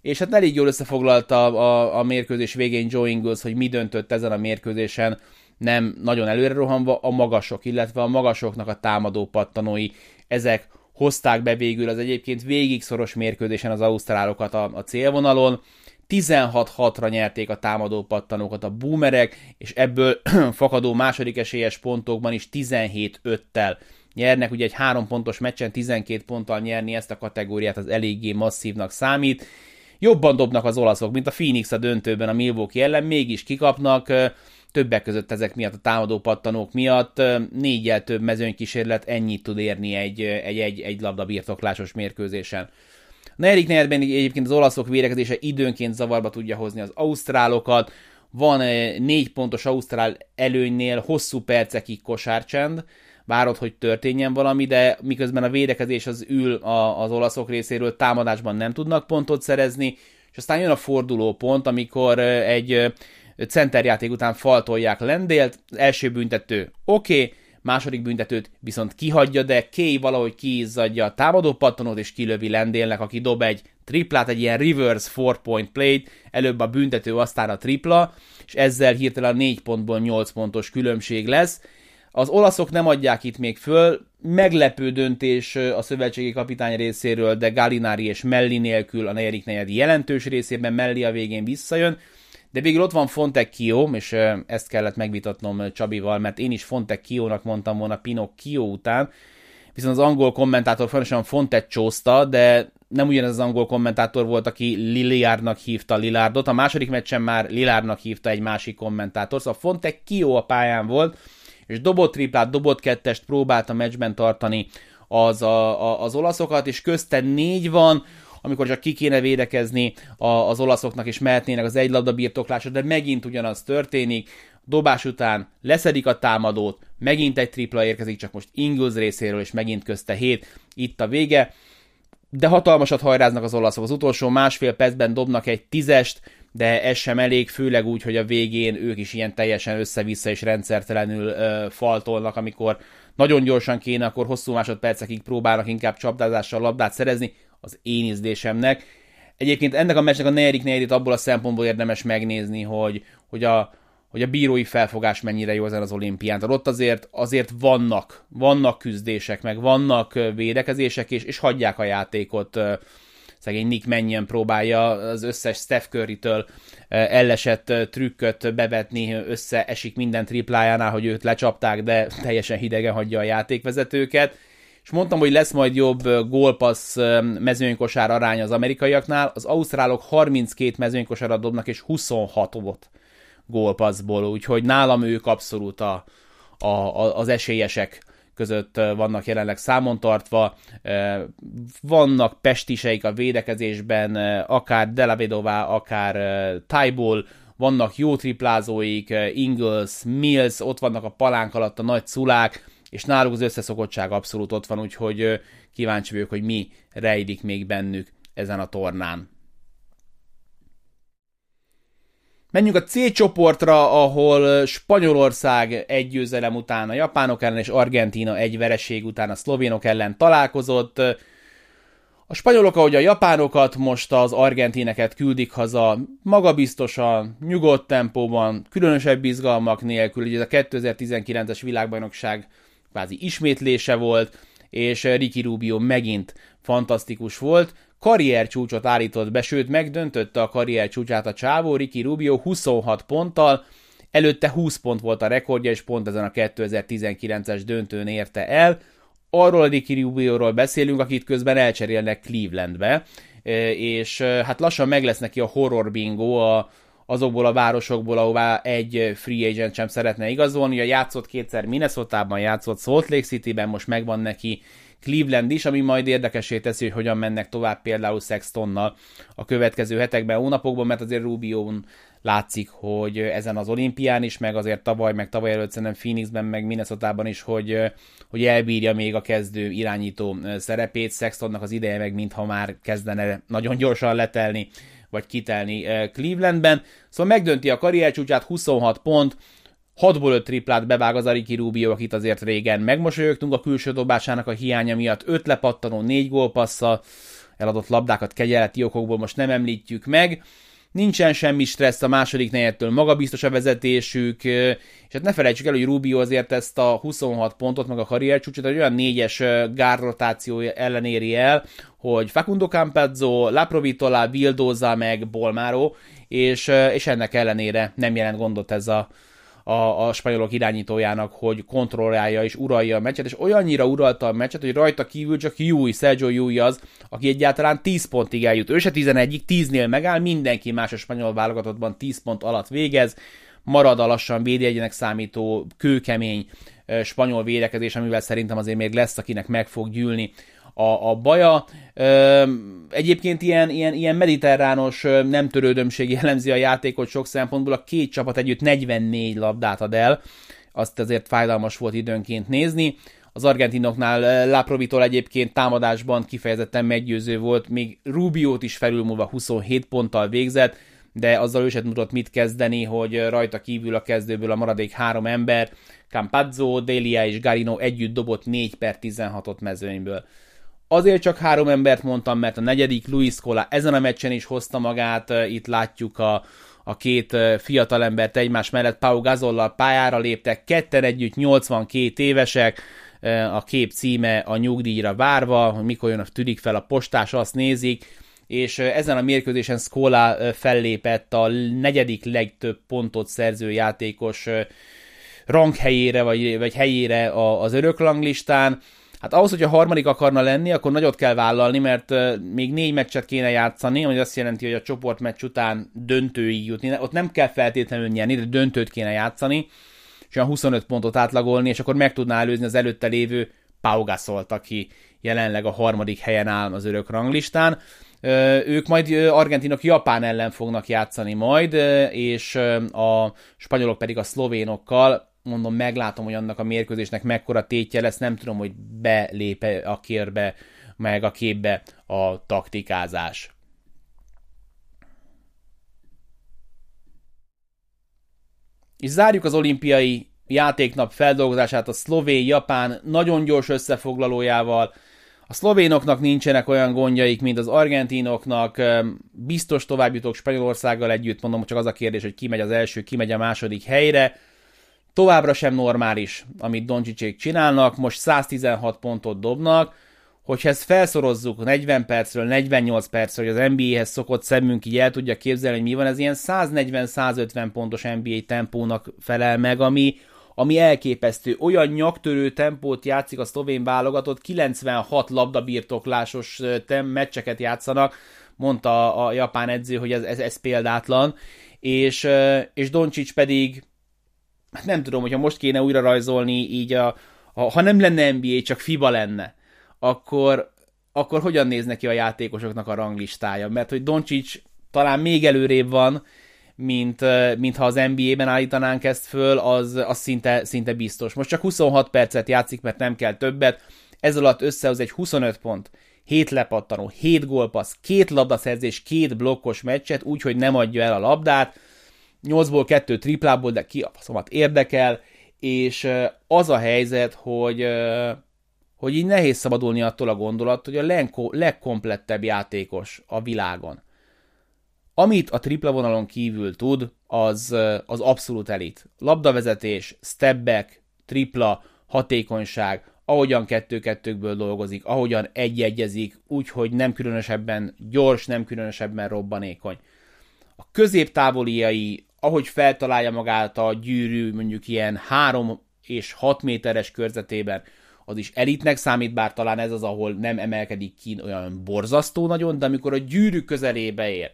és hát elég jól összefoglalta a, a mérkőzés végén Joe Ingles, hogy mi döntött ezen a mérkőzésen, nem nagyon előre rohanva, a magasok, illetve a magasoknak a támadó pattanói, ezek hozták be végül az egyébként végig szoros mérkőzésen az ausztrálokat a, a célvonalon, 16-6-ra nyerték a támadó pattanókat a boomerek, és ebből fakadó második esélyes pontokban is 17-5-tel nyernek, ugye egy három pontos meccsen 12 ponttal nyerni ezt a kategóriát az eléggé masszívnak számít. Jobban dobnak az olaszok, mint a Phoenix a döntőben a Milwaukee ellen, mégis kikapnak, többek között ezek miatt a támadó pattanók miatt négyel több mezőnykísérlet ennyit tud érni egy, egy, egy, egy labda birtoklásos mérkőzésen. A negyedik negyedben egyébként az olaszok védekezése időnként zavarba tudja hozni az ausztrálokat, van négy pontos ausztrál előnynél hosszú percekig kosárcsend, várod, hogy történjen valami, de miközben a védekezés az ül a, az olaszok részéről, támadásban nem tudnak pontot szerezni, és aztán jön a forduló pont, amikor egy centerjáték után faltolják Lendélt, első büntető oké, okay, második büntetőt viszont kihagyja, de Kay valahogy kiizzadja a támadó pattanót, és kilövi Lendélnek, aki dob egy triplát, egy ilyen reverse four point play előbb a büntető, aztán a tripla, és ezzel hirtelen 4 pontból 8 pontos különbség lesz. Az olaszok nem adják itt még föl, meglepő döntés a szövetségi kapitány részéről, de Galinari és Melli nélkül a negyedik negyed jelentős részében Melli a végén visszajön, de végül ott van Kio, és ezt kellett megvitatnom Csabival, mert én is Fontek Kio-nak mondtam volna Pinocchio után, viszont az angol kommentátor Fontek csózta, de nem ugyanez az angol kommentátor volt, aki Liliardnak hívta Lilardot, a második meccsen már Lilardnak hívta egy másik kommentátor, szóval Kio a pályán volt, és dobott triplát, dobott kettest próbált a meccsben tartani az, a, a, az olaszokat, és közte négy van, amikor csak ki kéne védekezni az olaszoknak, és mehetnének az egy labda birtoklásra, de megint ugyanaz történik, dobás után leszedik a támadót, megint egy tripla érkezik, csak most Ingles részéről, és megint közte hét, itt a vége, de hatalmasat hajráznak az olaszok. Az utolsó másfél percben dobnak egy tízest, de ez sem elég, főleg úgy, hogy a végén ők is ilyen teljesen össze-vissza és rendszertelenül ö, faltolnak, amikor nagyon gyorsan kéne, akkor hosszú másodpercekig próbálnak inkább csapdázással labdát szerezni, az én ízlésemnek. Egyébként ennek a meccsnek a negyedik negyedét abból a szempontból érdemes megnézni, hogy, hogy a, hogy a bírói felfogás mennyire jó ezen az olimpián. Tehát ott azért, azért vannak, vannak küzdések, meg vannak védekezések, és, és hagyják a játékot. Szegény Nick mennyien próbálja az összes Steph Curry-től ellesett trükköt bevetni, összeesik minden triplájánál, hogy őt lecsapták, de teljesen hidegen hagyja a játékvezetőket és mondtam, hogy lesz majd jobb gólpassz mezőnykosár arány az amerikaiaknál, az ausztrálok 32 mezőnykosarat dobnak, és 26-ot gólpasszból, úgyhogy nálam ők abszolút a, a, a, az esélyesek között vannak jelenleg számon tartva. Vannak pestiseik a védekezésben, akár Delavedová, akár Tyból, vannak jó triplázóik, Ingles, Mills, ott vannak a palánk alatt a nagy culák, és náluk az összeszokottság abszolút ott van, úgyhogy kíváncsi vagyok, hogy mi rejlik még bennük ezen a tornán. Menjünk a C csoportra, ahol Spanyolország egy győzelem után a japánok ellen és Argentína egy vereség után a szlovénok ellen találkozott. A spanyolok, ahogy a japánokat, most az argentineket küldik haza magabiztosan, nyugodt tempóban, különösebb izgalmak nélkül. Ugye ez a 2019-es világbajnokság kvázi ismétlése volt, és Ricky Rubio megint fantasztikus volt. Karrier csúcsot állított be, sőt megdöntötte a karrier csúcsát a csávó, Ricky Rubio 26 ponttal, előtte 20 pont volt a rekordja, és pont ezen a 2019-es döntőn érte el. Arról Ricky Rubio-ról beszélünk, akit közben elcserélnek Clevelandbe, és hát lassan meg lesz neki a horror bingo, a, azokból a városokból, ahová egy free agent sem szeretne igazolni. A játszott kétszer Minnesota-ban, játszott Salt Lake City-ben, most megvan neki Cleveland is, ami majd érdekesé teszi, hogy hogyan mennek tovább például Sextonnal a következő hetekben, hónapokban, mert azért rubio látszik, hogy ezen az olimpián is, meg azért tavaly, meg tavaly előtt szerintem Phoenixben, meg minnesota is, hogy, hogy elbírja még a kezdő irányító szerepét. Sextonnak az ideje meg mintha már kezdene nagyon gyorsan letelni, vagy kitelni Clevelandben. Szóval megdönti a karriercsúcsát, 26 pont, 6-ból 5 triplát bevág az Ariki Rubio, akit azért régen megmosolyogtunk a külső dobásának a hiánya miatt, 5 lepattanó, 4 gólpassza, eladott labdákat kegyeleti okokból most nem említjük meg. Nincsen semmi stressz a második negyedtől, magabiztos a vezetésük, és hát ne felejtsük el, hogy Rubio azért ezt a 26 pontot, meg a karriercsúcsot egy olyan négyes gárrotáció ellenéri el, hogy Facundo Campazzo, Laprovitola, Vildoza meg Bolmaro, és, és ennek ellenére nem jelent gondot ez a, a, a spanyolok irányítójának, hogy kontrollálja és uralja a meccset, és olyannyira uralta a meccset, hogy rajta kívül csak Júj, Sergio Júj az, aki egyáltalán 10 pontig eljut. Ő se 11-ig, 10-nél megáll, mindenki más a spanyol válogatottban 10 pont alatt végez, marad a lassan védjegyenek számító kőkemény spanyol védekezés, amivel szerintem azért még lesz, akinek meg fog gyűlni a, a baja. Egyébként ilyen, ilyen, ilyen mediterrános nem törődömség jellemzi a játékot sok szempontból. A két csapat együtt 44 labdát ad el, azt azért fájdalmas volt időnként nézni. Az argentinoknál Laprovitól egyébként támadásban kifejezetten meggyőző volt, még Rubiót is felülmúlva 27 ponttal végzett, de azzal ő sem tudott mit kezdeni, hogy rajta kívül a kezdőből a maradék három ember, Campazzo, Delia és Garino együtt dobott 4 per 16-ot mezőnyből. Azért csak három embert mondtam, mert a negyedik Luis Cola ezen a meccsen is hozta magát, itt látjuk a, a két fiatalembert egymás mellett, Pau Gazollal pályára léptek, ketten együtt 82 évesek, a kép címe a nyugdíjra várva, hogy mikor jön, tűnik fel a postás, azt nézik, és ezen a mérkőzésen Skola fellépett a negyedik legtöbb pontot szerző játékos ranghelyére, vagy, vagy helyére az öröklanglistán, Hát ahhoz, a harmadik akarna lenni, akkor nagyot kell vállalni, mert még négy meccset kéne játszani, ami azt jelenti, hogy a csoportmeccs után döntőig jutni. Ott nem kell feltétlenül nyerni, de döntőt kéne játszani, és olyan 25 pontot átlagolni, és akkor meg tudná előzni az előtte lévő Pau Gasolt, aki jelenleg a harmadik helyen áll az örök ranglistán. Ők majd argentinok Japán ellen fognak játszani majd, és a spanyolok pedig a szlovénokkal mondom, meglátom, hogy annak a mérkőzésnek mekkora tétje lesz, nem tudom, hogy belépe a kérbe, meg a képbe a taktikázás. És zárjuk az olimpiai játéknap feldolgozását a szlovén-japán nagyon gyors összefoglalójával. A szlovénoknak nincsenek olyan gondjaik, mint az argentinoknak, biztos továbbjutok Spanyolországgal együtt, mondom, csak az a kérdés, hogy ki megy az első, ki megy a második helyre továbbra sem normális, amit Doncsicsék csinálnak, most 116 pontot dobnak, hogyha ezt felszorozzuk 40 percről 48 percről, hogy az NBA-hez szokott szemünk így el tudja képzelni, hogy mi van, ez ilyen 140-150 pontos NBA tempónak felel meg, ami, ami elképesztő. Olyan nyaktörő tempót játszik a szlovén válogatott, 96 labdabirtoklásos meccseket játszanak, mondta a japán edző, hogy ez, ez, ez példátlan, és, és Doncsics pedig Hát nem tudom, hogyha most kéne újra rajzolni így a, a ha nem lenne NBA, csak FIBA lenne, akkor, akkor hogyan néz neki a játékosoknak a ranglistája? Mert hogy Doncsics talán még előrébb van, mint, mint ha az NBA-ben állítanánk ezt föl, az, az szinte, szinte biztos. Most csak 26 percet játszik, mert nem kell többet, ez alatt összehoz egy 25 pont, 7 lepattanó, 7 gólpassz, 2 labdaszerzés, 2 blokkos meccset, úgyhogy nem adja el a labdát, 8-ból 2 triplából, de ki a faszomat érdekel, és az a helyzet, hogy, hogy így nehéz szabadulni attól a gondolat, hogy a legkomplettebb játékos a világon. Amit a tripla vonalon kívül tud, az, az abszolút elit. Labdavezetés, stepback, tripla, hatékonyság, ahogyan kettő-kettőkből dolgozik, ahogyan egy-egyezik, úgyhogy nem különösebben gyors, nem különösebben robbanékony. A középtávoliai ahogy feltalálja magát a gyűrű mondjuk ilyen 3 és 6 méteres körzetében, az is elitnek számít, bár talán ez az, ahol nem emelkedik ki olyan borzasztó nagyon, de amikor a gyűrű közelébe ér,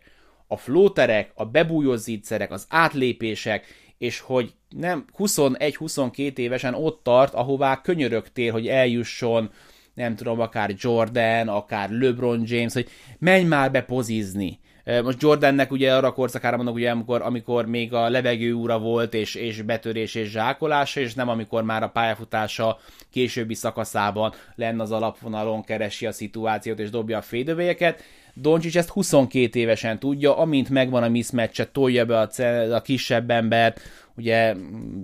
a flóterek, a bebújó zicserek, az átlépések, és hogy nem 21-22 évesen ott tart, ahová könyörögtél, hogy eljusson, nem tudom, akár Jordan, akár LeBron James, hogy menj már be pozizni. Most Jordannek ugye arra korszakára mondok, ugye amikor, amikor még a levegő úra volt, és, és betörés és zsákolása, és nem amikor már a pályafutása későbbi szakaszában lenne az alapvonalon, keresi a szituációt és dobja a fédővélyeket. Doncsics ezt 22 évesen tudja, amint megvan a mismatch tolja be a, a kisebb embert, ugye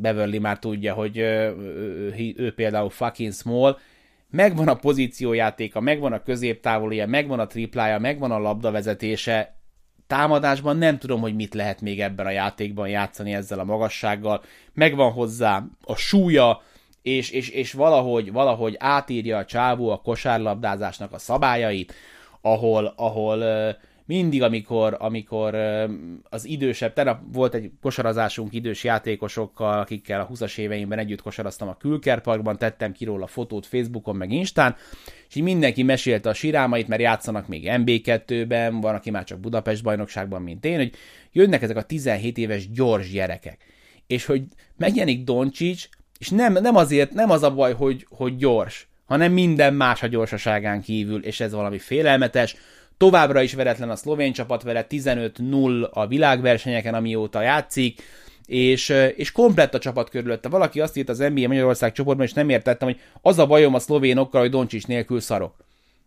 Beverly már tudja, hogy ő, ő, ő például fucking small, megvan a pozíciójátéka, megvan a középtávolja, megvan a triplája, megvan a labdavezetése, támadásban. Nem tudom, hogy mit lehet még ebben a játékban játszani ezzel a magassággal, megvan hozzá a súlya, és, és, és valahogy, valahogy átírja a csávó a kosárlabdázásnak a szabályait, ahol, ahol mindig, amikor, amikor az idősebb, tegnap volt egy kosarazásunk idős játékosokkal, akikkel a 20-as éveimben együtt kosaraztam a Külkerparkban, tettem ki róla fotót Facebookon, meg Instán, és így mindenki mesélte a sirámait, mert játszanak még MB2-ben, van, aki már csak Budapest bajnokságban, mint én, hogy jönnek ezek a 17 éves gyors gyerekek. És hogy megjelenik Doncsics, és nem, nem azért, nem az a baj, hogy, hogy gyors, hanem minden más a gyorsaságán kívül, és ez valami félelmetes, Továbbra is veretlen a szlovén csapat, vele 15-0 a világversenyeken, amióta játszik, és, és komplett a csapat körülötte. Valaki azt írt az NBA Magyarország csoportban, és nem értettem, hogy az a bajom a szlovénokkal, hogy Doncsics nélkül szarok.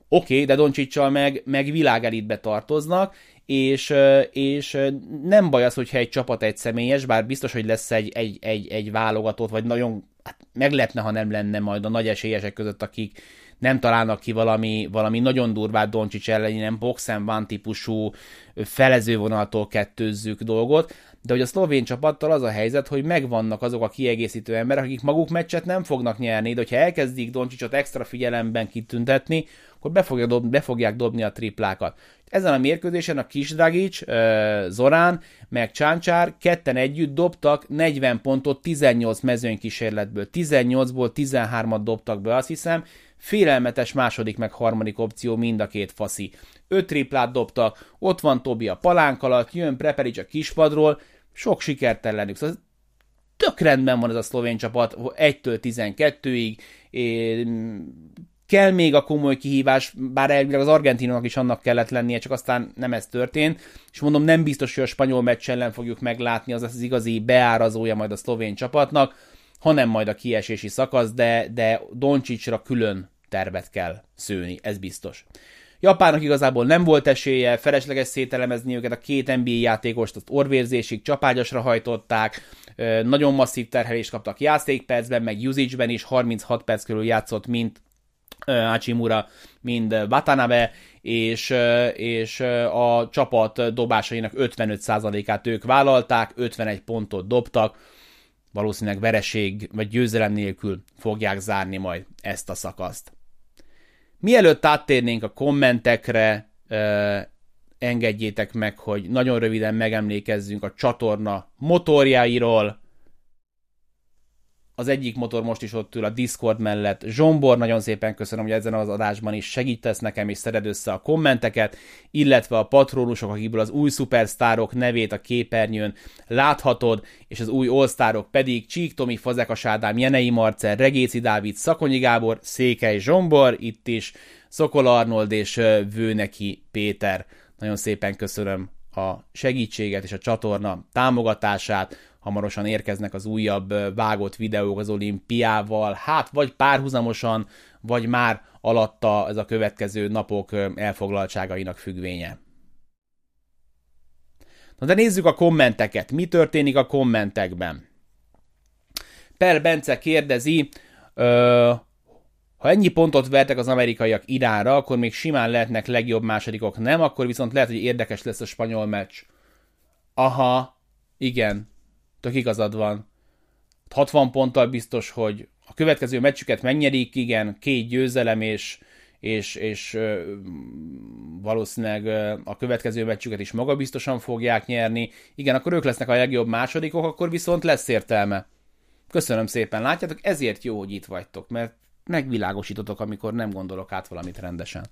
Oké, okay, de Doncsicsal meg, meg világelitbe tartoznak, és, és nem baj az, hogyha egy csapat egy személyes, bár biztos, hogy lesz egy, egy, egy, egy válogatott, vagy nagyon, hát meglepne, ha nem lenne majd a nagy esélyesek között, akik, nem találnak ki valami, valami nagyon durvát Doncsics ellen, nem boxen van típusú felezővonaltól kettőzzük dolgot, de hogy a szlovén csapattal az a helyzet, hogy megvannak azok a kiegészítő emberek, akik maguk meccset nem fognak nyerni, de hogyha elkezdik Doncsicsot extra figyelemben kitüntetni, akkor be, fogja dob, be fogják dobni a triplákat. Ezen a mérkőzésen a Kis Dragic, Zorán, meg Csáncsár ketten együtt dobtak 40 pontot 18 mezőny kísérletből. 18-ból 13-at dobtak be, azt hiszem, Félelmetes második meg harmadik opció mind a két faszi. Öt triplát dobtak, ott van Tobi a palánk alatt, jön Preperic a kispadról, sok sikert ellenük. Szóval tök rendben van ez a szlovén csapat, 1-től 12-ig, kell még a komoly kihívás, bár elvileg az argentinok is annak kellett lennie, csak aztán nem ez történt, és mondom, nem biztos, hogy a spanyol meccs ellen fogjuk meglátni, az az igazi beárazója majd a szlovén csapatnak, hanem majd a kiesési szakasz, de, de Doncsicsra külön tervet kell szőni, ez biztos. Japánnak igazából nem volt esélye, felesleges szételemezni őket, a két NBA játékost az orvérzésig csapágyasra hajtották, nagyon masszív terhelést kaptak játékpercben, meg usage-ben is, 36 perc körül játszott, mint Hachimura, mind Watanabe, és, és a csapat dobásainak 55%-át ők vállalták, 51 pontot dobtak, valószínűleg vereség vagy győzelem nélkül fogják zárni majd ezt a szakaszt. Mielőtt áttérnénk a kommentekre, engedjétek meg, hogy nagyon röviden megemlékezzünk a csatorna motorjairól, az egyik motor most is ott ül a Discord mellett. Zsombor, nagyon szépen köszönöm, hogy ezen az adásban is segítesz nekem, és szeded össze a kommenteket, illetve a patronusok, akikből az új szupersztárok nevét a képernyőn láthatod, és az új all pedig Csík Tomi, Fazekas Ádám, Jenei Marcel, Regéci Dávid, Szakonyi Gábor, Székely Zsombor, itt is Szokol Arnold és Vőneki Péter. Nagyon szépen köszönöm a segítséget és a csatorna támogatását, hamarosan érkeznek az újabb vágott videók az olimpiával, hát vagy párhuzamosan, vagy már alatta ez a következő napok elfoglaltságainak függvénye. Na de nézzük a kommenteket. Mi történik a kommentekben? Per Bence kérdezi, ö, ha ennyi pontot vertek az amerikaiak Iránra, akkor még simán lehetnek legjobb másodikok, nem? Akkor viszont lehet, hogy érdekes lesz a spanyol meccs. Aha, igen, tök igazad van. 60 ponttal biztos, hogy a következő meccsüket megnyerik, igen, két győzelem, és, és, és ö, valószínűleg ö, a következő meccsüket is magabiztosan fogják nyerni. Igen, akkor ők lesznek a legjobb másodikok, akkor viszont lesz értelme. Köszönöm szépen, látjátok, ezért jó, hogy itt vagytok, mert megvilágosítotok, amikor nem gondolok át valamit rendesen.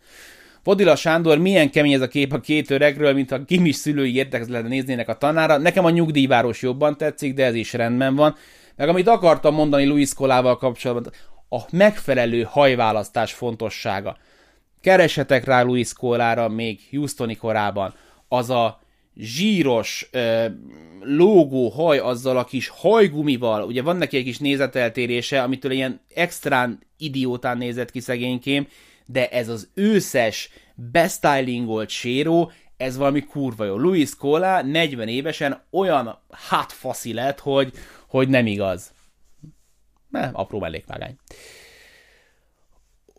Vodila Sándor, milyen kemény ez a kép a két öregről, mint a gimis szülői érdekezletben néznének a tanára. Nekem a nyugdíjváros jobban tetszik, de ez is rendben van. Meg amit akartam mondani Luis Kolával kapcsolatban, a megfelelő hajválasztás fontossága. Keresetek rá Luis Kolára még Houstoni korában. Az a zsíros, ö, lógó haj azzal a kis hajgumival, ugye van neki egy kis nézeteltérése, amitől ilyen extrán idiótán nézett ki szegénykém, de ez az őszes, bestylingolt séró, ez valami kurva jó. Luis Cola 40 évesen olyan hot faszi lett, hogy, hogy nem igaz. Ne, apró mellékvágány.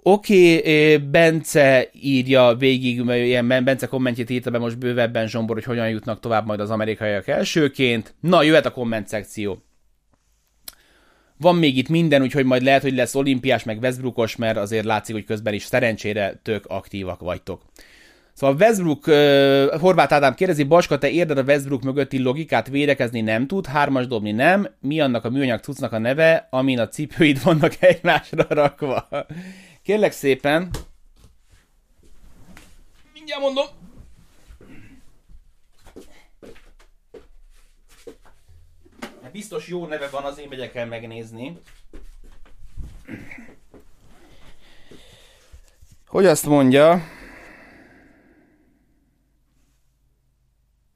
Oké, okay, Bence írja végig, ilyen Bence kommentjét írta be most bővebben Zsombor, hogy hogyan jutnak tovább majd az amerikaiak elsőként. Na, jöhet a komment szekció. Van még itt minden, úgyhogy majd lehet, hogy lesz olimpiás, meg Westbrookos, mert azért látszik, hogy közben is szerencsére tök aktívak vagytok. Szóval Westbrook, uh, Horváth Ádám kérdezi, Baska, te érded a Westbrook mögötti logikát, védekezni nem tud, hármas dobni nem, mi annak a műanyag cuccnak a neve, amin a cipőid vannak egymásra rakva? Kérlek szépen, mindjárt mondom, biztos jó neve van, az én megyek el megnézni. Hogy azt mondja?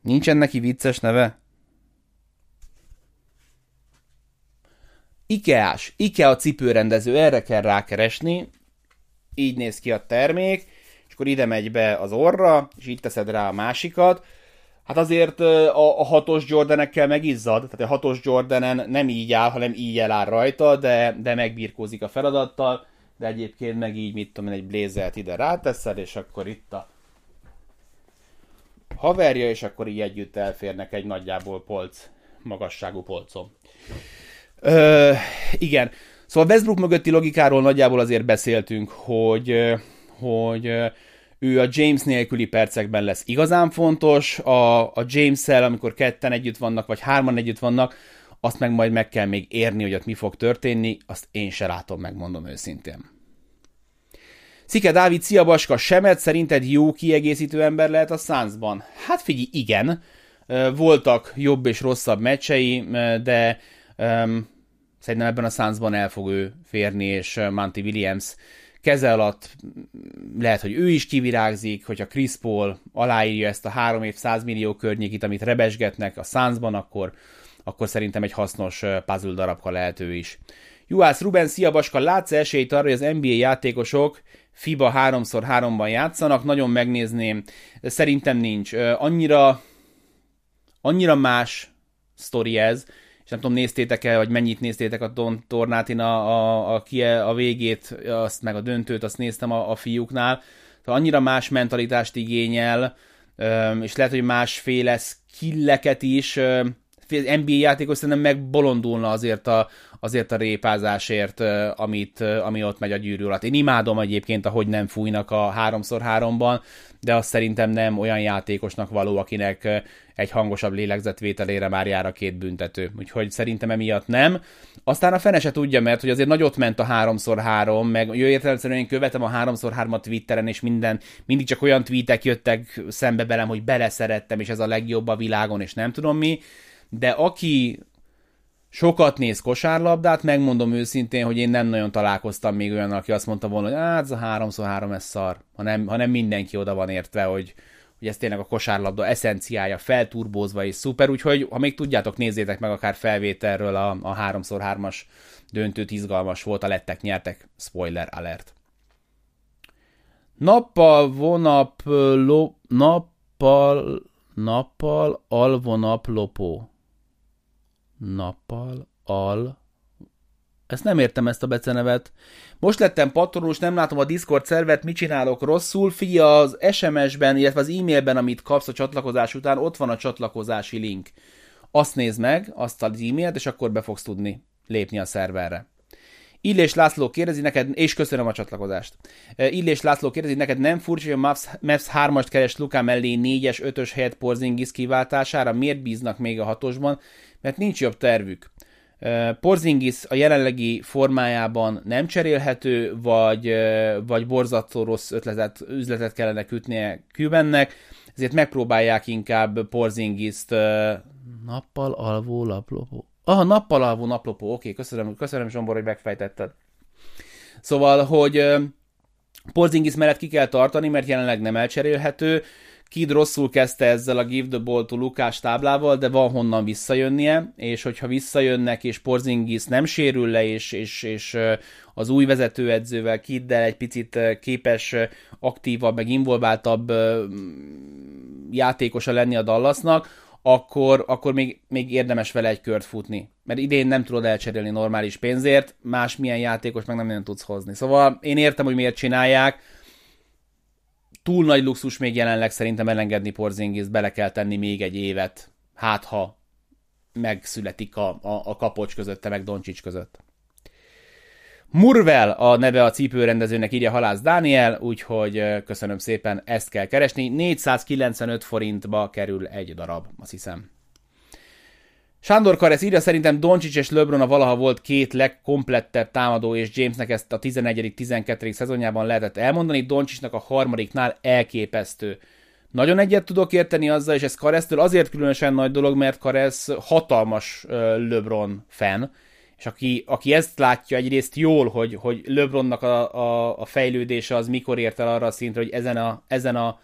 Nincsen neki vicces neve? Ikeás, Ikea cipőrendező, erre kell rákeresni. Így néz ki a termék, és akkor ide megy be az orra, és itt teszed rá a másikat Hát azért a, a hatos Jordanekkel megizzad, tehát a hatos Jordanen nem így áll, hanem így eláll rajta, de, de megbirkózik a feladattal, de egyébként meg így, mit tudom én, egy blézert ide ráteszed, és akkor itt a haverja, és akkor így együtt elférnek egy nagyjából polc, magasságú polcon. Ö, igen. Szóval Westbrook mögötti logikáról nagyjából azért beszéltünk, hogy, hogy ő a James nélküli percekben lesz igazán fontos, a, a James-el, amikor ketten együtt vannak, vagy hárman együtt vannak, azt meg majd meg kell még érni, hogy ott mi fog történni, azt én se látom, megmondom őszintén. Szike Dávid, szia Baska, Semet szerinted jó kiegészítő ember lehet a Sunsban? Hát figyelj, igen. Voltak jobb és rosszabb meccsei, de um, szerintem ebben a Sunsban el fog ő férni, és Monty Williams keze alatt lehet, hogy ő is kivirágzik, hogyha Chris Paul aláírja ezt a három év 100 millió környékit, amit rebesgetnek a Sunsban, akkor, akkor szerintem egy hasznos puzzle darabka lehet ő is. Juhász Ruben, szia Baska, látsz esélyt arra, hogy az NBA játékosok FIBA 3x3-ban játszanak? Nagyon megnézném, szerintem nincs. Annyira, annyira más sztori ez, és nem tudom, néztétek-e, vagy mennyit néztétek a Don Tornátin a, a, a, a végét, azt meg a döntőt, azt néztem a, a fiúknál. Tehát annyira más mentalitást igényel, és lehet, hogy másféle skilleket is, NBA játékos szerintem megbolondulna azért a, azért a répázásért, amit, ami ott megy a gyűrű alatt. Én imádom egyébként, ahogy nem fújnak a 3x3-ban, de azt szerintem nem olyan játékosnak való, akinek egy hangosabb lélegzetvételére már jár a két büntető. Úgyhogy szerintem emiatt nem. Aztán a fene se tudja, mert hogy azért nagyot ment a 3x3, meg jó értelemszerűen én követem a 3x3-at Twitteren, és minden, mindig csak olyan tweetek jöttek szembe belem, hogy beleszerettem, és ez a legjobb a világon, és nem tudom mi. De aki sokat néz kosárlabdát, megmondom őszintén, hogy én nem nagyon találkoztam még olyan, aki azt mondta volna, hogy hát ez a 3x3 ez szar, hanem, hanem mindenki oda van értve, hogy, hogy ez tényleg a kosárlabda eszenciája, felturbózva és szuper, úgyhogy ha még tudjátok, nézzétek meg akár felvételről a, a 3x3-as döntőt, izgalmas volt, a lettek nyertek, spoiler alert. Nappal vonap, lo, nappal, nappal alvonap lopó nappal, al... Ezt nem értem ezt a becenevet. Most lettem patronus, nem látom a Discord szervet, mit csinálok rosszul. Fia, az SMS-ben, illetve az e-mailben, amit kapsz a csatlakozás után, ott van a csatlakozási link. Azt nézd meg, azt az e-mailt, és akkor be fogsz tudni lépni a szerverre. Illés László kérdezi neked, és köszönöm a csatlakozást. Illés László kérdezi, neked nem furcsa, hogy a Mavs, Mavs 3-ast keres Luka mellé 4-es, 5-ös helyet Porzingis kiváltására? Miért bíznak még a hatosban? Mert nincs jobb tervük. Porzingis a jelenlegi formájában nem cserélhető, vagy, vagy borzasztó rossz ötletet, üzletet kellene kütnie Cubannek, ezért megpróbálják inkább Porzingis-t nappal alvó laplopó. Ah, nappal alvó naplopó, oké, köszönöm, köszönöm Zsombor, hogy megfejtetted. Szóval, hogy Porzingis mellett ki kell tartani, mert jelenleg nem elcserélhető, Kid rosszul kezdte ezzel a Give the Ball to Lukás táblával, de van honnan visszajönnie, és hogyha visszajönnek, és Porzingis nem sérül le, és, és, és az új vezetőedzővel, Kiddel egy picit képes aktívabb, meg involváltabb játékosa lenni a Dallasnak, akkor, akkor még, még érdemes vele egy kört futni. Mert idén nem tudod elcserélni normális pénzért, más milyen játékos meg nem nagyon tudsz hozni. Szóval én értem, hogy miért csinálják, túl nagy luxus még jelenleg szerintem elengedni Porzingis, bele kell tenni még egy évet, hát ha megszületik a, a, a kapocs közötte, meg Doncsics között. Murvel a neve a cipőrendezőnek, írja Halász Dániel, úgyhogy köszönöm szépen, ezt kell keresni. 495 forintba kerül egy darab, azt hiszem. Sándor Karesz írja, szerintem Doncsics és LeBron a valaha volt két legkomplettebb támadó, és Jamesnek ezt a 11.-12. szezonjában lehetett elmondani, Doncsicsnak a harmadiknál elképesztő. Nagyon egyet tudok érteni azzal, és ez Karesztől azért különösen nagy dolog, mert Karesz hatalmas LeBron fan, és aki, aki ezt látja egyrészt jól, hogy, hogy LeBronnak a, a, a fejlődése az mikor ért el arra a szintre, hogy ezen a, ezen a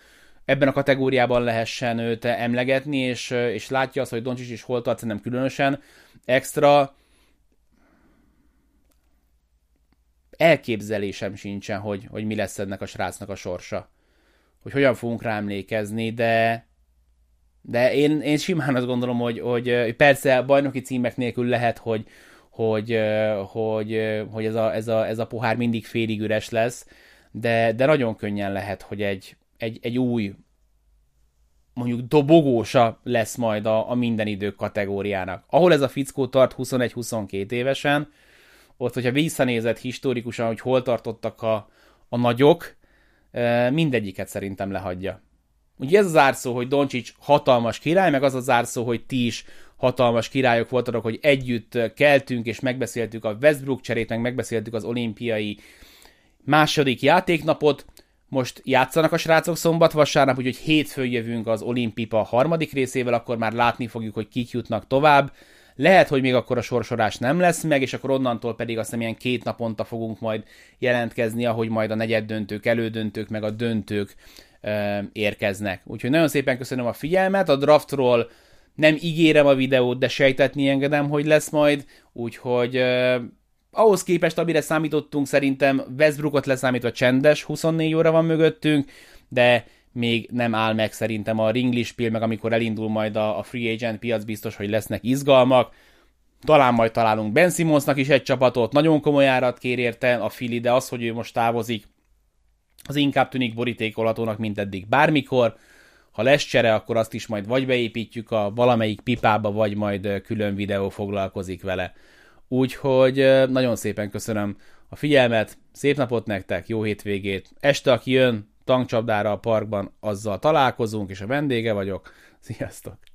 ebben a kategóriában lehessen őt emlegetni, és, és látja azt, hogy Doncsics is hol tart, nem különösen extra elképzelésem sincsen, hogy, hogy mi lesz ennek a srácnak a sorsa. Hogy hogyan fogunk rá emlékezni, de de én, én simán azt gondolom, hogy, hogy persze bajnoki címek nélkül lehet, hogy, hogy, hogy, hogy ez, a, ez, a, ez a pohár mindig félig üres lesz, de, de nagyon könnyen lehet, hogy egy, egy, egy új, mondjuk dobogósa lesz majd a, a minden idők kategóriának. Ahol ez a fickó tart 21-22 évesen, ott, hogyha visszanézett historikusan, hogy hol tartottak a, a nagyok, mindegyiket szerintem lehagyja. Ugye ez az árszó, hogy Doncsics hatalmas király, meg az az árszó, hogy ti is hatalmas királyok voltatok, hogy együtt keltünk és megbeszéltük a Westbrook cserét, meg megbeszéltük az olimpiai második játéknapot, most játszanak a srácok szombat, vasárnap, úgyhogy hétfőn jövünk az Olimpipa harmadik részével, akkor már látni fogjuk, hogy kik jutnak tovább. Lehet, hogy még akkor a sorsorás nem lesz meg, és akkor onnantól pedig azt hiszem ilyen két naponta fogunk majd jelentkezni, ahogy majd a negyed döntők, elődöntők, meg a döntők ö, érkeznek. Úgyhogy nagyon szépen köszönöm a figyelmet, a draftról nem ígérem a videót, de sejtetni engedem, hogy lesz majd, úgyhogy ö, ahhoz képest, amire számítottunk, szerintem Westbrookot leszámítva csendes, 24 óra van mögöttünk, de még nem áll meg szerintem a ringlispil, meg amikor elindul majd a, free agent piac, biztos, hogy lesznek izgalmak. Talán majd találunk Ben Simmonsnak is egy csapatot, nagyon komoly árat kér érte a Fili, de az, hogy ő most távozik, az inkább tűnik borítékolhatónak, mint eddig bármikor. Ha lesz csere, akkor azt is majd vagy beépítjük a valamelyik pipába, vagy majd külön videó foglalkozik vele. Úgyhogy nagyon szépen köszönöm a figyelmet, szép napot nektek, jó hétvégét. Este, aki jön tankcsapdára a parkban, azzal találkozunk, és a vendége vagyok. Sziasztok!